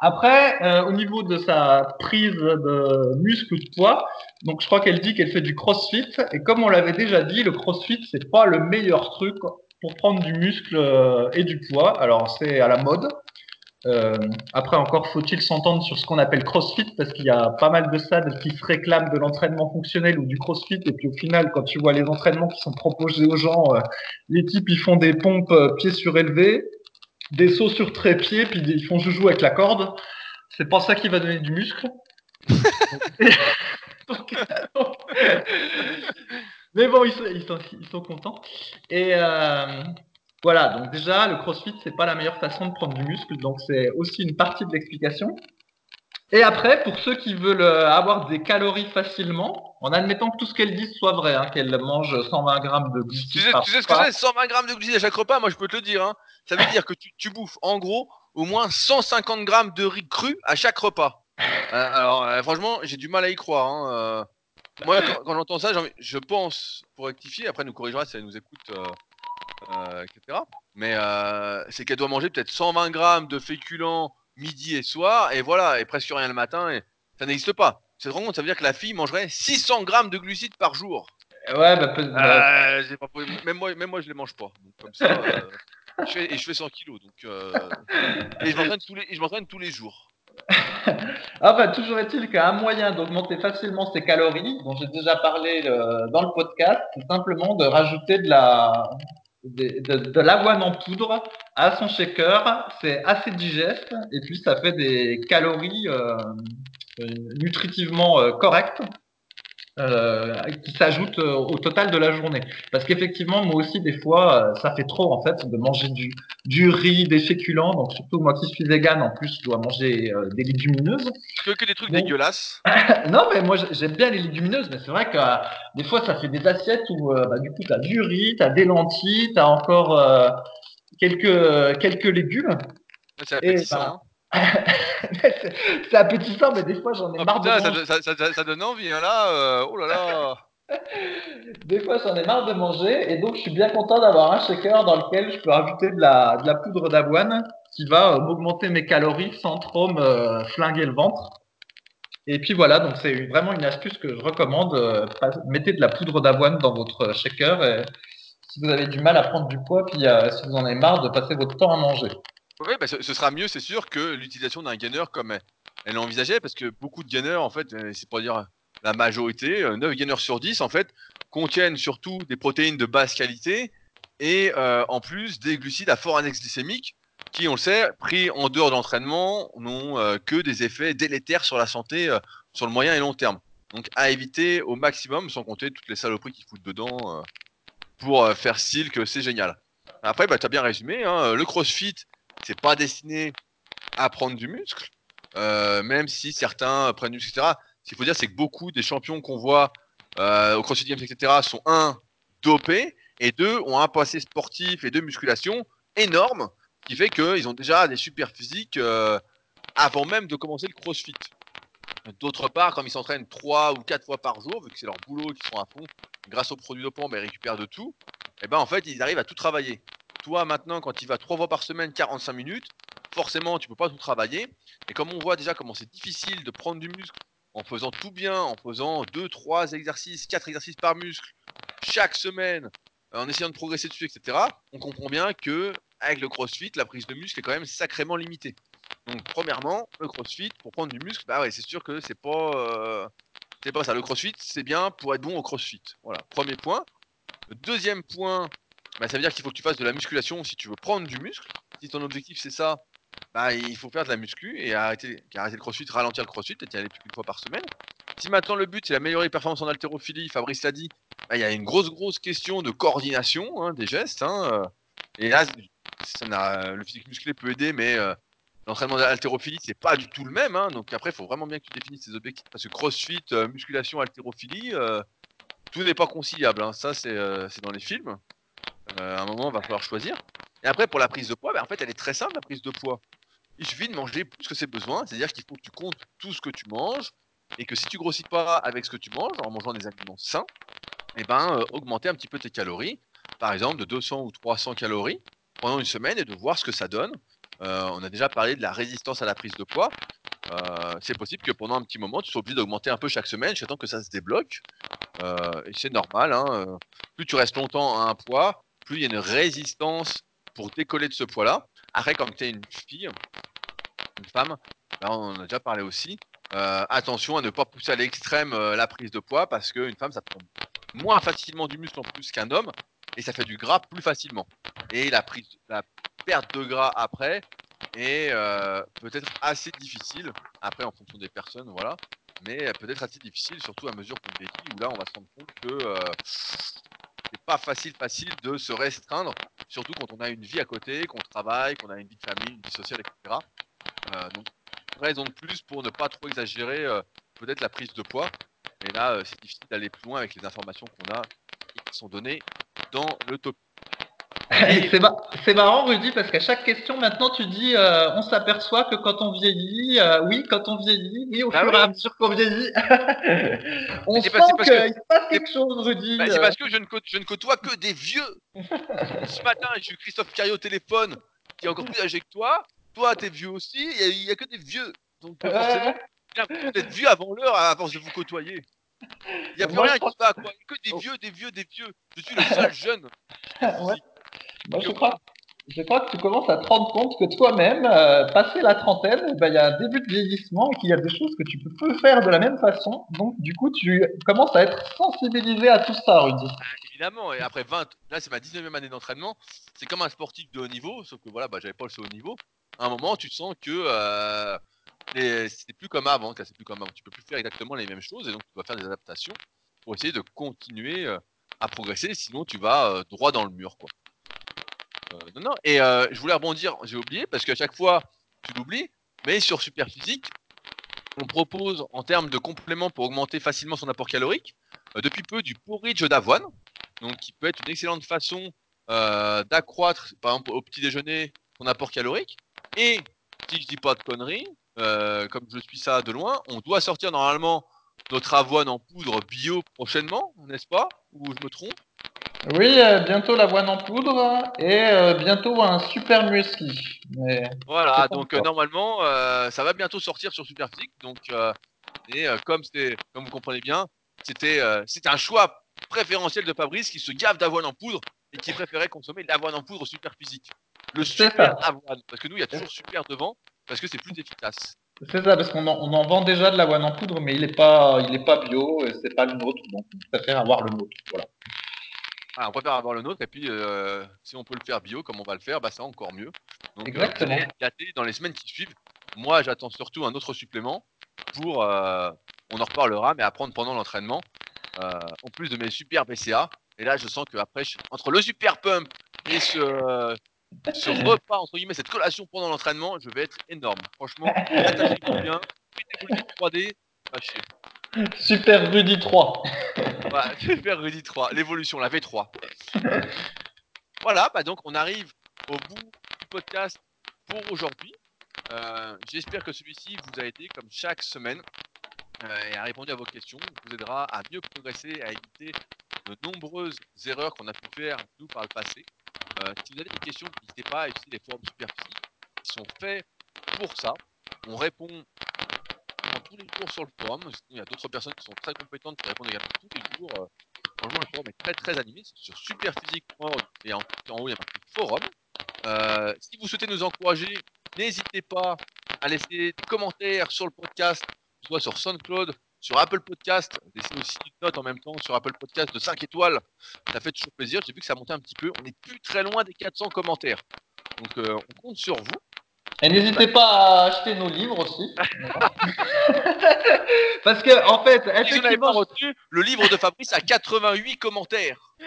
Après, euh, au niveau de sa prise de muscle ou de poids, donc je crois qu'elle dit qu'elle fait du crossfit. Et comme on l'avait déjà dit, le crossfit, c'est pas le meilleur truc pour prendre du muscle euh, et du poids. Alors c'est à la mode. Euh, après encore, faut-il s'entendre sur ce qu'on appelle CrossFit parce qu'il y a pas mal de salles qui se réclament de l'entraînement fonctionnel ou du CrossFit et puis au final, quand tu vois les entraînements qui sont proposés aux gens, les types ils font des pompes pieds surélevés, des sauts sur trépied, puis ils font joujou avec la corde. C'est pas ça qui va donner du muscle. *laughs* *laughs* mais bon, ils sont, ils sont, contents. Et euh, voilà, donc déjà, le crossfit, c'est pas la meilleure façon de prendre du muscle, donc c'est aussi une partie de l'explication. Et après, pour ceux qui veulent euh, avoir des calories facilement, en admettant que tout ce qu'elle dit soit vrai, hein, qu'elle mange 120 grammes de glucides. Tu
sais, tu sais ce que c'est 120 grammes de glucides à chaque repas? Moi, je peux te le dire. Hein. Ça veut dire que tu, bouffes en gros au moins 150 grammes de riz cru à chaque repas. Euh, alors, euh, franchement, j'ai du mal à y croire. Hein, moi, quand, j'entends ça, je pense, pour rectifier, après, nous corrigera si elle nous écoute, etc. Mais c'est qu'elle doit manger peut-être 120 grammes de féculents midi et soir, et voilà, et presque rien le matin, et ça n'existe pas. C'est vraiment, ça veut dire que la fille mangerait 600 grammes de glucides par jour.
Ouais, bah, peut
bah... même, moi, même moi, je les mange pas. comme ça, euh, je fais, et je fais 100 kilos. Donc, euh, et je m'entraîne tous, les, tous les jours.
enfin, *laughs* toujours est-il qu'un moyen d'augmenter facilement ses calories, dont j'ai déjà parlé euh, dans le podcast, c'est simplement de rajouter de la, de, l'avoine en poudre à son shaker. C'est assez digeste et puis ça fait des calories euh, nutritivement correcte euh, qui s'ajoute euh, au total de la journée. Parce qu'effectivement, moi aussi, des fois, euh, ça fait trop en fait de manger du, du riz, des féculents. Donc surtout moi qui suis vegan, en plus, je dois manger des légumineuses.
Que, que des trucs dégueulasses? *laughs*
non, mais moi j'aime bien les légumineuses, mais c'est vrai que des fois, ça fait des assiettes où bah, du coup, tu as du riz, tu as des lentilles, tu as encore quelques, quelques légumes.
C'est appétissant. Bah, *laughs*
c'est appétissant, mais des fois j'en ai oh, marre de manger.
Ça, ça, ça, donne envie, hein, là. Euh, oh là là. *laughs*
des fois j'en ai marre de manger, et donc je suis bien content d'avoir un shaker dans lequel je peux rajouter de la, de la poudre d'avoine qui va euh, m'augmenter mes calories sans trop me flinguer le ventre. Et puis voilà, donc c'est vraiment une astuce que je recommande. Euh, mettez de la poudre d'avoine dans votre shaker. Et si vous avez du mal à prendre du poids, puis si vous en avez marre de passer votre temps à manger.
Oui, bah, ce, sera mieux, c'est sûr, que l'utilisation d'un gainer comme elle l'envisageait, parce que beaucoup de gainers, en fait, euh, c'est pour dire la majorité, 9 euh, gainers sur 10, en fait, contiennent surtout des protéines de basse qualité et euh, en plus des glucides à fort index glycémique qui, on le sait, pris en dehors d'entraînement, n'ont que des effets délétères sur la santé sur le moyen et long terme. Donc à éviter au maximum, sans compter toutes les saloperies qui foutent dedans pour faire style que c'est génial. Après, bah, tu as bien résumé, hein, le crossfit, c'est pas destiné à prendre du muscle, euh, même si certains prennent du muscle, etc. Ce qu'il faut dire, c'est que beaucoup des champions qu'on voit euh, au CrossFit Games, etc., sont un, dopés, et deux, ont un passé sportif et de musculation énorme, qui fait qu'ils ont déjà des super physiques euh, avant même de commencer le CrossFit. D'autre part, comme ils s'entraînent trois ou quatre fois par jour, vu que c'est leur boulot qu'ils sont à fond, grâce aux produits dopants, ben, ils récupèrent de tout, et ben en fait, ils arrivent à tout travailler. Toi, maintenant, quand tu vas trois fois par semaine, 45 minutes, forcément, tu peux pas tout travailler. Et comme on voit déjà comment c'est difficile de prendre du muscle en faisant tout bien, en faisant 2, 3 exercices, 4 exercices par muscle, chaque semaine, euh, en essayant de progresser dessus, etc., on comprend bien que avec le crossfit, la prise de muscle est quand même sacrément limitée. Donc, premièrement, le crossfit, pour prendre du muscle, bah ouais, c'est sûr que c'est pas, euh, c'est pas ça. Le crossfit, c'est bien pour être bon au crossfit. Voilà, premier point. deuxième point, bah, ça veut dire qu'il faut que tu fasses de la musculation si tu veux prendre du muscle. Si ton objectif c'est ça, bah, il faut faire de la muscu et arrêter, arrêter le crossfit, ralentir le crossfit et y aller plus qu'une fois par semaine. Si maintenant le but c'est d'améliorer les performances en haltérophilie, Fabrice l'a dit, bah, il y a une grosse grosse question de coordination hein, des gestes. Hein, euh. et là, ça le physique musclé peut aider, mais euh, l'entraînement d'haltérophilie c'est pas du tout le même. Hein. donc après, il faut vraiment bien que tu définisses tes objectifs parce que crossfit, euh, musculation, haltérophilie, tout n'est pas conciliable. Ça, c'est dans les films. Euh, à un moment, il va falloir choisir. Et après, pour la prise de poids, ben, en fait, elle est très simple, la prise de poids. Il suffit de manger plus que ses besoins, c'est-à-dire qu'il faut que tu comptes tout ce que tu manges, et que si tu grossis pas avec ce que tu manges, en mangeant des aliments sains, eh ben, euh, augmenter un petit peu tes calories, par exemple de 200 ou 300 calories pendant une semaine, et de voir ce que ça donne. Euh, on a déjà parlé de la résistance à la prise de poids. c'est possible que pendant un petit moment, tu sois obligé d'augmenter un peu chaque semaine, temps que ça se débloque. et c'est normal. Hein, plus tu restes longtemps à un poids, plus il y a une résistance pour décoller de ce poids-là. Après, quand tu es une fille, une femme, là on en a déjà parlé aussi, euh, attention à ne pas pousser à l'extrême euh, la prise de poids parce qu'une femme, ça prend moins facilement du muscle en plus qu'un homme et ça fait du gras plus facilement. Et la perte de gras après est euh, peut-être assez difficile, après en fonction des personnes, voilà, mais peut-être assez difficile, surtout à mesure qu'on vieillit, où là on va se rendre compte que pas facile, facile de se restreindre, surtout quand on a une vie à côté, qu'on travaille, qu'on a une vie de famille, une vie sociale, etc. Euh, donc, raison de plus pour ne pas trop exagérer euh, peut-être la prise de poids. Mais là, euh, c'est difficile d'aller plus loin avec les informations qu'on a et qui sont données dans le top
c'est marrant, Rudy, parce qu'à chaque question, maintenant, tu dis, euh, on s'aperçoit que quand on vieillit, euh, oui, quand on vieillit, oui, au bah fur et à mesure qu'on vieillit, *laughs* on sent qu'il se passe quelque chose, Rudy.
Bah, c'est parce que je ne, je ne, côtoie que des vieux. *laughs* Ce matin, j'ai eu Christophe Carrier au téléphone, qui est encore plus âgé que toi. Toi, t'es vieux aussi, il n'y a, que des vieux. Donc, forcément, vous êtes vieux avant l'heure à force de vous côtoyer. Il n'y a plus rien qui va, quoi. Il n'y a que des oh. vieux, des vieux, des vieux. Je suis le seul jeune. *laughs*
ouais. Moi, je crois, je crois que tu commences à te rendre compte que toi-même, euh, passé la trentaine, eh ben, il y a un début de vieillissement et qu'il y a des choses que tu peux faire de la même façon. Donc, du coup, tu commences à être sensibilisé à tout ça, Rudy. Ah,
évidemment, et après 20, là, c'est ma 19e année d'entraînement. C'est comme un sportif de haut niveau, sauf que voilà, bah, j'avais pas le haut niveau. À un moment, tu sens que euh, c'est plus comme avant, c'est plus comme avant. Tu peux plus faire exactement les mêmes choses et donc tu dois faire des adaptations pour essayer de continuer euh, à progresser, sinon tu vas droit dans le mur, quoi. Non, non, et euh, je voulais rebondir, j'ai oublié parce qu'à chaque fois tu l'oublies, mais sur Super Physique, on propose en termes de compléments pour augmenter facilement son apport calorique, euh, depuis peu du porridge d'avoine, donc qui peut être une excellente façon euh, d'accroître, par exemple au petit déjeuner, son apport calorique. Et si je dis pas de conneries, comme je suis ça de loin, on doit sortir normalement notre avoine en poudre bio prochainement, n'est-ce pas? Ou je me trompe?
Oui, euh, bientôt l'avoine en poudre et euh, bientôt un super muesli. Mais
Voilà, donc euh, normalement, ça va bientôt sortir sur Superphysique. Donc, et comme c'est, comme vous comprenez bien, c'était, un choix préférentiel de Fabrice qui se gave d'avoine en poudre et qui préférait consommer de l'avoine en poudre Superphysique. Le super avoine, parce que nous, il y a toujours super devant, parce que c'est plus efficace.
c'est ça, parce qu'on en, on en vend déjà de l'avoine en poudre, mais il est pas, il est pas bio et c'est pas le nôtre, donc on préfère avoir le nôtre. Voilà.
Ah, on préfère avoir le nôtre et puis euh, si on peut le faire bio comme on va le faire, bah c'est encore mieux. Donc euh,
Exactement.
gâtés dans les semaines qui suivent. Moi, j'attends surtout un autre supplément pour, euh, on en reparlera, mais à prendre pendant l'entraînement, euh, en plus de mes super BCA. Et là, je sens que après, je- entre le super pump et ce, euh, *laughs* ce repas entre guillemets, cette collation pendant l'entraînement, je vais être énorme. Franchement, attachez-vous bien, mettez-vous le 3D, pas chier.
Super Rudy 3.
Voilà, *laughs* super Rudy 3, l'évolution, la V3. Voilà, bah donc on arrive au bout du podcast pour aujourd'hui. Euh, J'espère que celui-ci vous a aidé comme chaque semaine euh, et a répondu à vos questions, vous aidera à mieux progresser, à éviter de nombreuses erreurs qu'on a pu faire nous par le passé. Euh, si vous avez des questions, n'hésitez pas à utiliser les forums Superphysique qui sont faits pour ça. On répond tous les jours sur le forum. Il y a d'autres personnes qui sont très compétentes qui répondent également tous les jours. Euh, franchement, le forum est très très animé. C'est sur superphysique.org et en, en haut, il y a marqué forum. Euh, si vous souhaitez nous encourager, n'hésitez pas à laisser des commentaires sur le podcast, soit sur SoundCloud, sur Apple Podcast. Laissez aussi une note en même temps sur Apple Podcast de 5 étoiles. Ça fait toujours plaisir. J'ai vu que ça montait un petit peu. On n'est plus très loin des 400 commentaires. Donc, euh, on compte sur vous.
Et n'hésitez pas à acheter nos livres aussi. *laughs* Parce que, en fait,
Si
effectivement,
retenu, le livre de Fabrice a 88 commentaires. *laughs*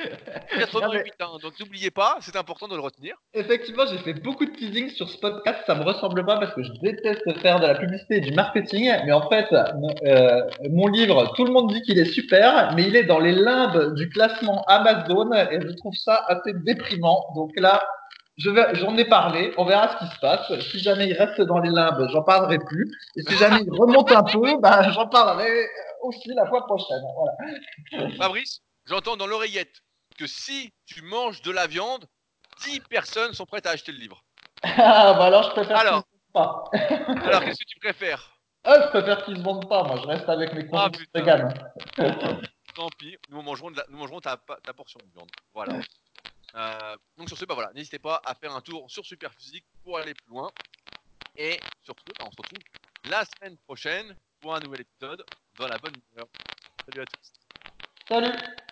Non,
88, hein, donc n'oubliez pas, c'est important de le retenir.
effectivement, j'ai fait beaucoup de teasing sur ce podcast. Ça me ressemble pas parce que je déteste faire de la publicité et du marketing. Mais en fait, mon, euh, mon livre, tout le monde dit qu'il est super, mais il est dans les limbes du classement Amazon et je trouve ça assez déprimant. Donc là, j'en ai parlé. On verra ce qui se passe. Si jamais il reste dans les limbes, j'en parlerai plus. Et si jamais il remonte un peu, bah, j'en parlerai aussi la fois prochaine. Voilà.
Fabrice, j'entends dans l'oreillette que si tu manges de la viande, 10 personnes sont prêtes à acheter le livre. *laughs*
Ah, bah alors je préfère
Alors.
qu'ils pas. *laughs*
Alors, qu'est-ce que tu préfères?
Ah, je préfère qu'ils se vendent pas. Moi, je reste avec mes
Ah,
convictions.
Tant pis, nous mangerons, de la- nous mangerons ta, ta portion de viande. Voilà. *laughs* Euh, donc sur ce, bah voilà, n'hésitez pas à faire un tour sur Superphysique pour aller plus loin. Et sur ce, bah, on se retrouve la semaine prochaine pour un nouvel épisode dans la bonne humeur. Salut à tous.
Salut